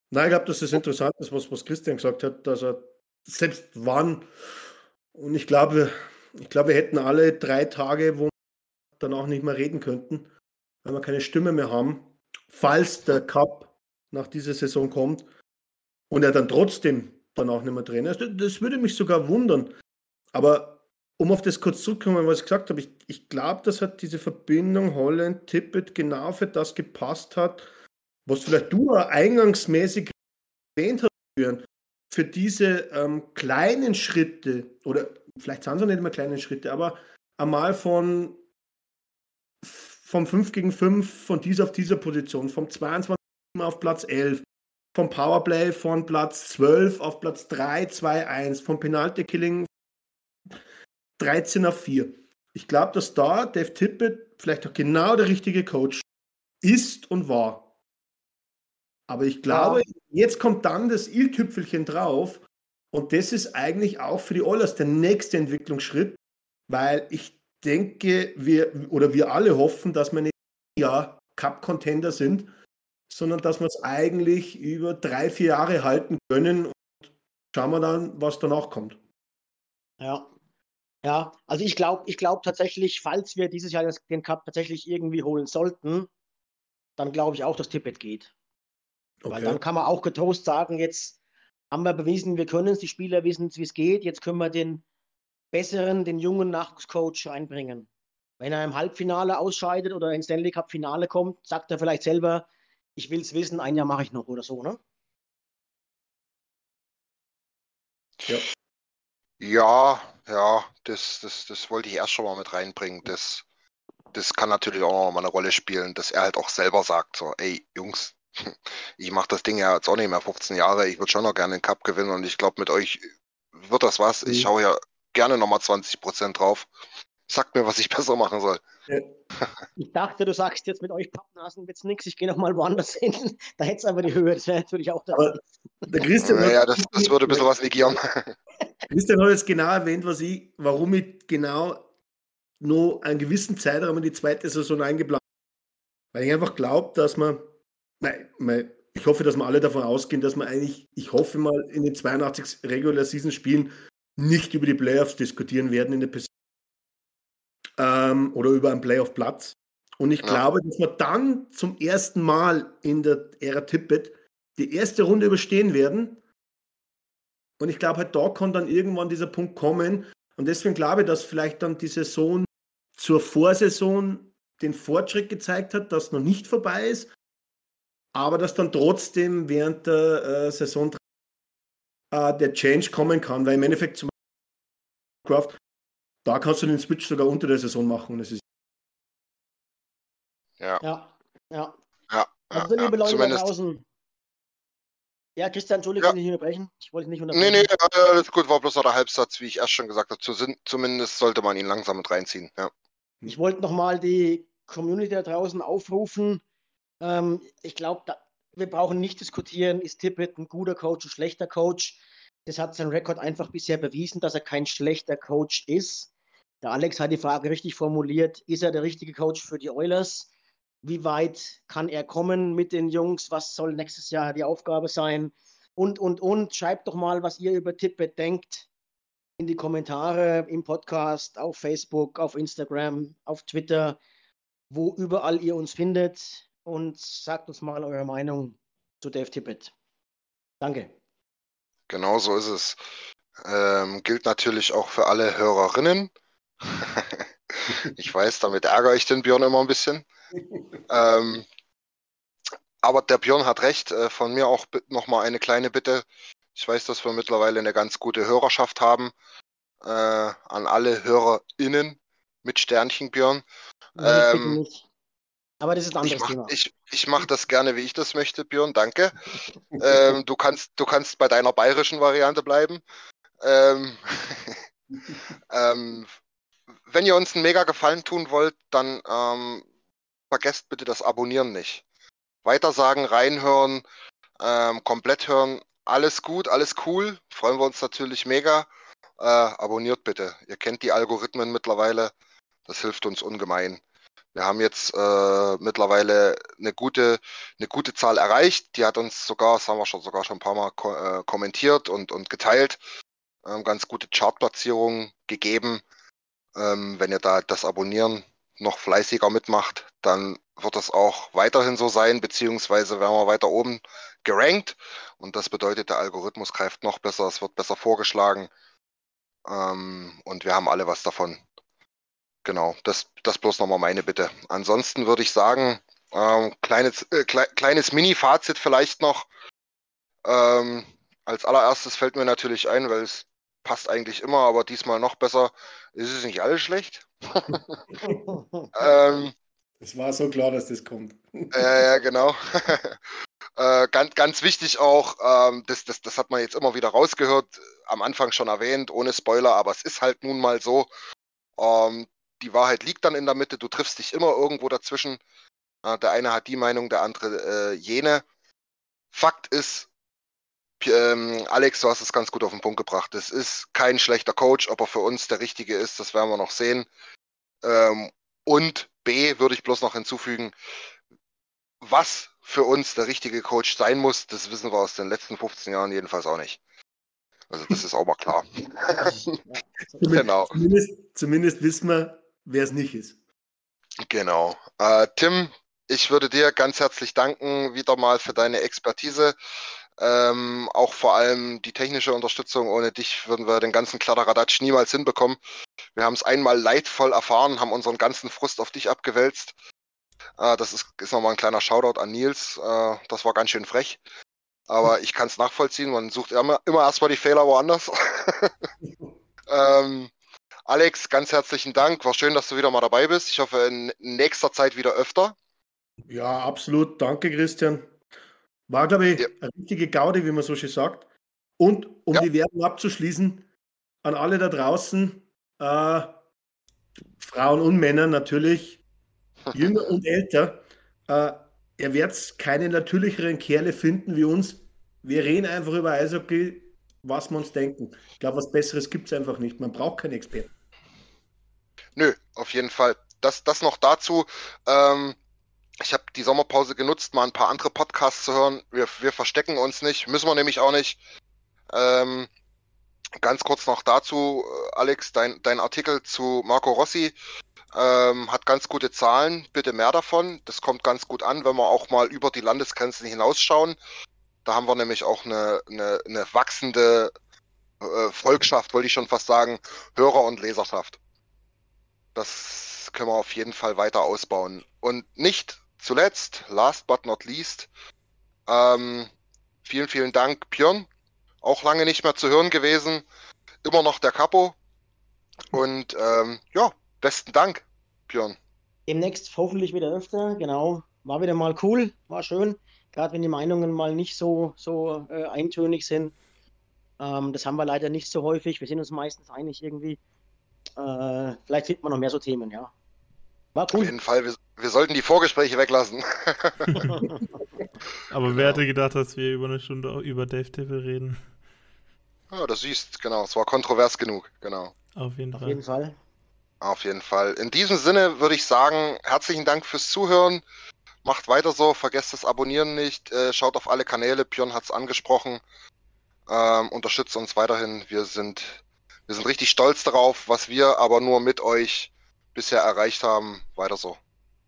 Nein, ich glaube, dass das interessant ist, was, was Christian gesagt hat, dass er selbst wann, und ich glaube, ich glaube, wir hätten alle drei Tage, wo wir dann auch nicht mehr reden könnten, weil wir keine Stimme mehr haben, falls der Cup nach dieser Saison kommt und er dann trotzdem dann auch nicht mehr Trainer ist. Das, das würde mich sogar wundern. Aber um auf das kurz zurückzukommen, was ich gesagt habe, ich, ich glaube, dass hat diese Verbindung Holland, Tippett genau für das gepasst hat, was vielleicht du eingangsmäßig erwähnt hast, für diese ähm, kleinen Schritte, oder vielleicht sind es auch nicht immer kleine Schritte, aber einmal von vom 5 gegen 5, von dieser auf dieser Position, vom 22 auf Platz 11, vom Powerplay von Platz 12 auf Platz 3, 2, 1, vom Penalty Killing 13 auf 4. Ich glaube, dass da Dave Tippett vielleicht auch genau der richtige Coach ist und war. Aber ich glaube, jetzt kommt dann das i-Tüpfelchen drauf und das ist eigentlich auch für die Oilers der nächste Entwicklungsschritt, weil ich denke, wir oder wir alle hoffen, dass wir nicht ja Cup-Contender sind, sondern dass wir es eigentlich über drei, vier Jahre halten können und schauen wir dann, was danach kommt. Ja. Ja, also ich glaube, ich glaube tatsächlich, falls wir dieses Jahr den Cup tatsächlich irgendwie holen sollten, dann glaube ich auch, dass Tippett geht. Weil dann kann man auch getrost sagen, jetzt haben wir bewiesen, wir können es, die Spieler wissen, wie es geht, jetzt können wir den besseren, den jungen Nachwuchscoach reinbringen. Wenn er im Halbfinale ausscheidet oder ins Stanley Cup Finale kommt, sagt er vielleicht selber, ich will es wissen, ein Jahr mache ich noch oder so, ne? Ja. Ja, ja, das, das, das wollte ich erst schon mal mit reinbringen. Das, das kann natürlich auch noch mal eine Rolle spielen, dass er halt auch selber sagt, so, ey, Jungs, ich mache das Ding ja jetzt auch nicht mehr 15 Jahre, ich würde schon noch gerne den Cup gewinnen und ich glaube, mit euch wird das was. Ich Mhm. schaue ja gerne nochmal 20% drauf. Sagt mir, was ich besser machen soll. Ich dachte, du sagst jetzt mit euch Pappnasen wird's nix, ich gehe nochmal woanders hin. Da hätte es aber die Höhe, das wäre natürlich auch der Aber der Christian, hat- Naja, das, das würde ein bisschen was negieren. Christian hat jetzt genau erwähnt, was ich, warum ich genau nur einen gewissen Zeitraum in die zweite Saison eingeplant habe. Weil ich einfach glaube, dass man, nein, mein, ich hoffe, dass wir alle davon ausgehen, dass wir eigentlich, ich hoffe mal, in den 82 Regular Season Spielen nicht über die Playoffs diskutieren werden in der Pers- ähm, oder über einen Playoff-Platz. Und ich Ja. glaube, dass wir dann zum ersten Mal in der Ära Tippett die erste Runde überstehen werden. Und ich glaube, halt da kann dann irgendwann dieser Punkt kommen. Und deswegen glaube ich, dass vielleicht dann die Saison zur Vorsaison den Fortschritt gezeigt hat, dass noch nicht vorbei ist, aber dass dann trotzdem während der äh, Saison äh, der Change kommen kann, weil im Endeffekt zum Beispiel Craft, da kannst du den Switch sogar unter der Saison machen und es ist Ja, Ja, ja. ja, Also, ja, liebe ja. Leute da Zumindest. draußen. Ja, Christian, Entschuldigung, Ja. ich nicht unterbrechen. Ich wollte nicht Nee, unterbrechen. nee, äh, alles gut, war bloß noch der Halbsatz, wie ich erst schon gesagt habe. Zu, zumindest sollte man ihn langsam mit reinziehen. Ja. Ich wollte nochmal die Community da draußen aufrufen. Ähm, ich glaube, wir brauchen nicht diskutieren, ist Tippett ein guter Coach, ein schlechter Coach. Das hat sein Rekord einfach bisher bewiesen, dass er kein schlechter Coach ist. Der Alex hat die Frage richtig formuliert. Ist er der richtige Coach für die Oilers? Wie weit kann er kommen mit den Jungs? Was soll nächstes Jahr die Aufgabe sein? Und, und, und. Schreibt doch mal, was ihr über Tippett denkt in die Kommentare im Podcast, auf Facebook, auf Instagram, auf Twitter, wo überall ihr uns findet und sagt uns mal eure Meinung zu Dave Tippett. Danke. Genau so ist es. Ähm, gilt natürlich auch für alle Hörerinnen. ich weiß, damit ärgere ich den Björn immer ein bisschen. ähm, aber der Björn hat recht. Äh, von mir auch nochmal eine kleine Bitte. Ich weiß, dass wir mittlerweile eine ganz gute Hörerschaft haben. Äh, an alle HörerInnen mit Sternchen, Björn. Ähm, aber das ist ein anderes ich mach, Thema. Ich, ich mache das gerne, wie ich das möchte, Björn, danke. ähm, du, kannst, du kannst bei deiner bayerischen Variante bleiben. Ähm, ähm, wenn ihr uns einen mega Gefallen tun wollt, dann ähm, vergesst bitte das Abonnieren nicht. Weitersagen, reinhören, ähm, komplett hören, alles gut, alles cool. Freuen wir uns natürlich mega. Äh, abonniert bitte. Ihr kennt die Algorithmen mittlerweile. Das hilft uns ungemein. Wir haben jetzt äh, mittlerweile eine gute, eine gute Zahl erreicht. Die hat uns sogar, das haben wir schon sogar schon ein paar Mal ko äh, kommentiert und, und geteilt, ähm, ganz gute Chartplatzierungen gegeben. Ähm, wenn ihr da das Abonnieren noch fleißiger mitmacht, dann wird das auch weiterhin so sein, beziehungsweise werden wir weiter oben gerankt. Und das bedeutet, der Algorithmus greift noch besser, es wird besser vorgeschlagen. Ähm, und wir haben alle was davon. Genau, das, das bloß nochmal meine Bitte. Ansonsten würde ich sagen, ähm, kleines, äh, kle kleines Mini-Fazit vielleicht noch. Ähm, als allererstes fällt mir natürlich ein, weil es passt eigentlich immer, aber diesmal noch besser. Ist es nicht alles schlecht? ähm, es war so klar, dass das kommt. Ja, ja, genau. äh, ganz, ganz wichtig auch, ähm, das, das, das hat man jetzt immer wieder rausgehört, am Anfang schon erwähnt, ohne Spoiler, aber es ist halt nun mal so. Ähm, die Wahrheit liegt dann in der Mitte, du triffst dich immer irgendwo dazwischen. Äh, der eine hat die Meinung, der andere äh, jene. Fakt ist, ähm, Alex, du hast es ganz gut auf den Punkt gebracht. Es ist kein schlechter Coach, ob er für uns der richtige ist, das werden wir noch sehen. Ähm, und B würde ich bloß noch hinzufügen, was für uns der richtige Coach sein muss, das wissen wir aus den letzten 15 Jahren jedenfalls auch nicht. Also das ist auch mal klar. genau. Zumindest, zumindest wissen wir, wer es nicht ist. Genau. Äh, Tim, ich würde dir ganz herzlich danken wieder mal für deine Expertise. Ähm, auch vor allem die technische Unterstützung. Ohne dich würden wir den ganzen Kladderadatsch niemals hinbekommen. Wir haben es einmal leidvoll erfahren, haben unseren ganzen Frust auf dich abgewälzt. Äh, das ist, ist nochmal ein kleiner Shoutout an Nils. Äh, das war ganz schön frech. Aber ich kann es nachvollziehen. Man sucht immer, immer erstmal die Fehler woanders. ähm, Alex, ganz herzlichen Dank. War schön, dass du wieder mal dabei bist. Ich hoffe, in nächster Zeit wieder öfter. Ja, absolut. Danke, Christian. War, glaube ich, ja. eine richtige Gaude, wie man so schön sagt. Und um ja. die Werbung abzuschließen, an alle da draußen, äh, Frauen und Männer natürlich, jünger und älter, äh, ihr werdet keine natürlicheren Kerle finden wie uns. Wir reden einfach über Eishockey, was wir uns denken. Ich glaube, was Besseres gibt es einfach nicht. Man braucht keinen Experten. Nö, auf jeden Fall. Das, das noch dazu. Ähm, ich habe die Sommerpause genutzt, mal ein paar andere Podcasts zu hören. Wir, wir verstecken uns nicht, müssen wir nämlich auch nicht. Ähm, ganz kurz noch dazu, äh, Alex, dein, dein Artikel zu Marco Rossi ähm, hat ganz gute Zahlen. Bitte mehr davon. Das kommt ganz gut an, wenn wir auch mal über die Landesgrenzen hinausschauen. Da haben wir nämlich auch eine, eine, eine wachsende äh, Volkschaft, wollte ich schon fast sagen, Hörer- und Leserschaft. Das können wir auf jeden Fall weiter ausbauen. Und nicht zuletzt, last but not least, ähm, vielen, vielen Dank, Björn. Auch lange nicht mehr zu hören gewesen. Immer noch der Capo. Und ähm, ja, besten Dank, Björn. Demnächst hoffentlich wieder öfter, genau. War wieder mal cool, war schön. Gerade wenn die Meinungen mal nicht so, so äh, eintönig sind. Ähm, das haben wir leider nicht so häufig. Wir sind uns meistens einig irgendwie. Äh, vielleicht finden wir noch mehr so Themen, ja. War cool. Auf jeden Fall, wir, wir sollten die Vorgespräche weglassen. Aber wer hätte gedacht, dass wir über eine Stunde über Dave Tippel reden? Ja, das siehst, genau. Es war kontrovers genug, genau. Auf jeden Auf Fall. jeden Fall. Auf jeden Fall. In diesem Sinne würde ich sagen, herzlichen Dank fürs Zuhören. Macht weiter so, vergesst das Abonnieren nicht, äh, schaut auf alle Kanäle, Björn hat es angesprochen. Ähm, unterstützt uns weiterhin. Wir sind, wir sind richtig stolz darauf, was wir aber nur mit euch bisher erreicht haben. Weiter so.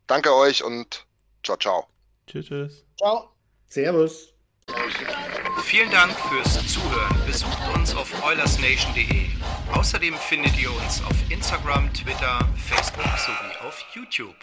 Danke euch und ciao, ciao. Tschüss, tschüss. Ciao. Servus. Vielen Dank fürs Zuhören. Besucht uns auf oilersnation.de. Außerdem findet ihr uns auf Instagram, Twitter, Facebook sowie auf YouTube.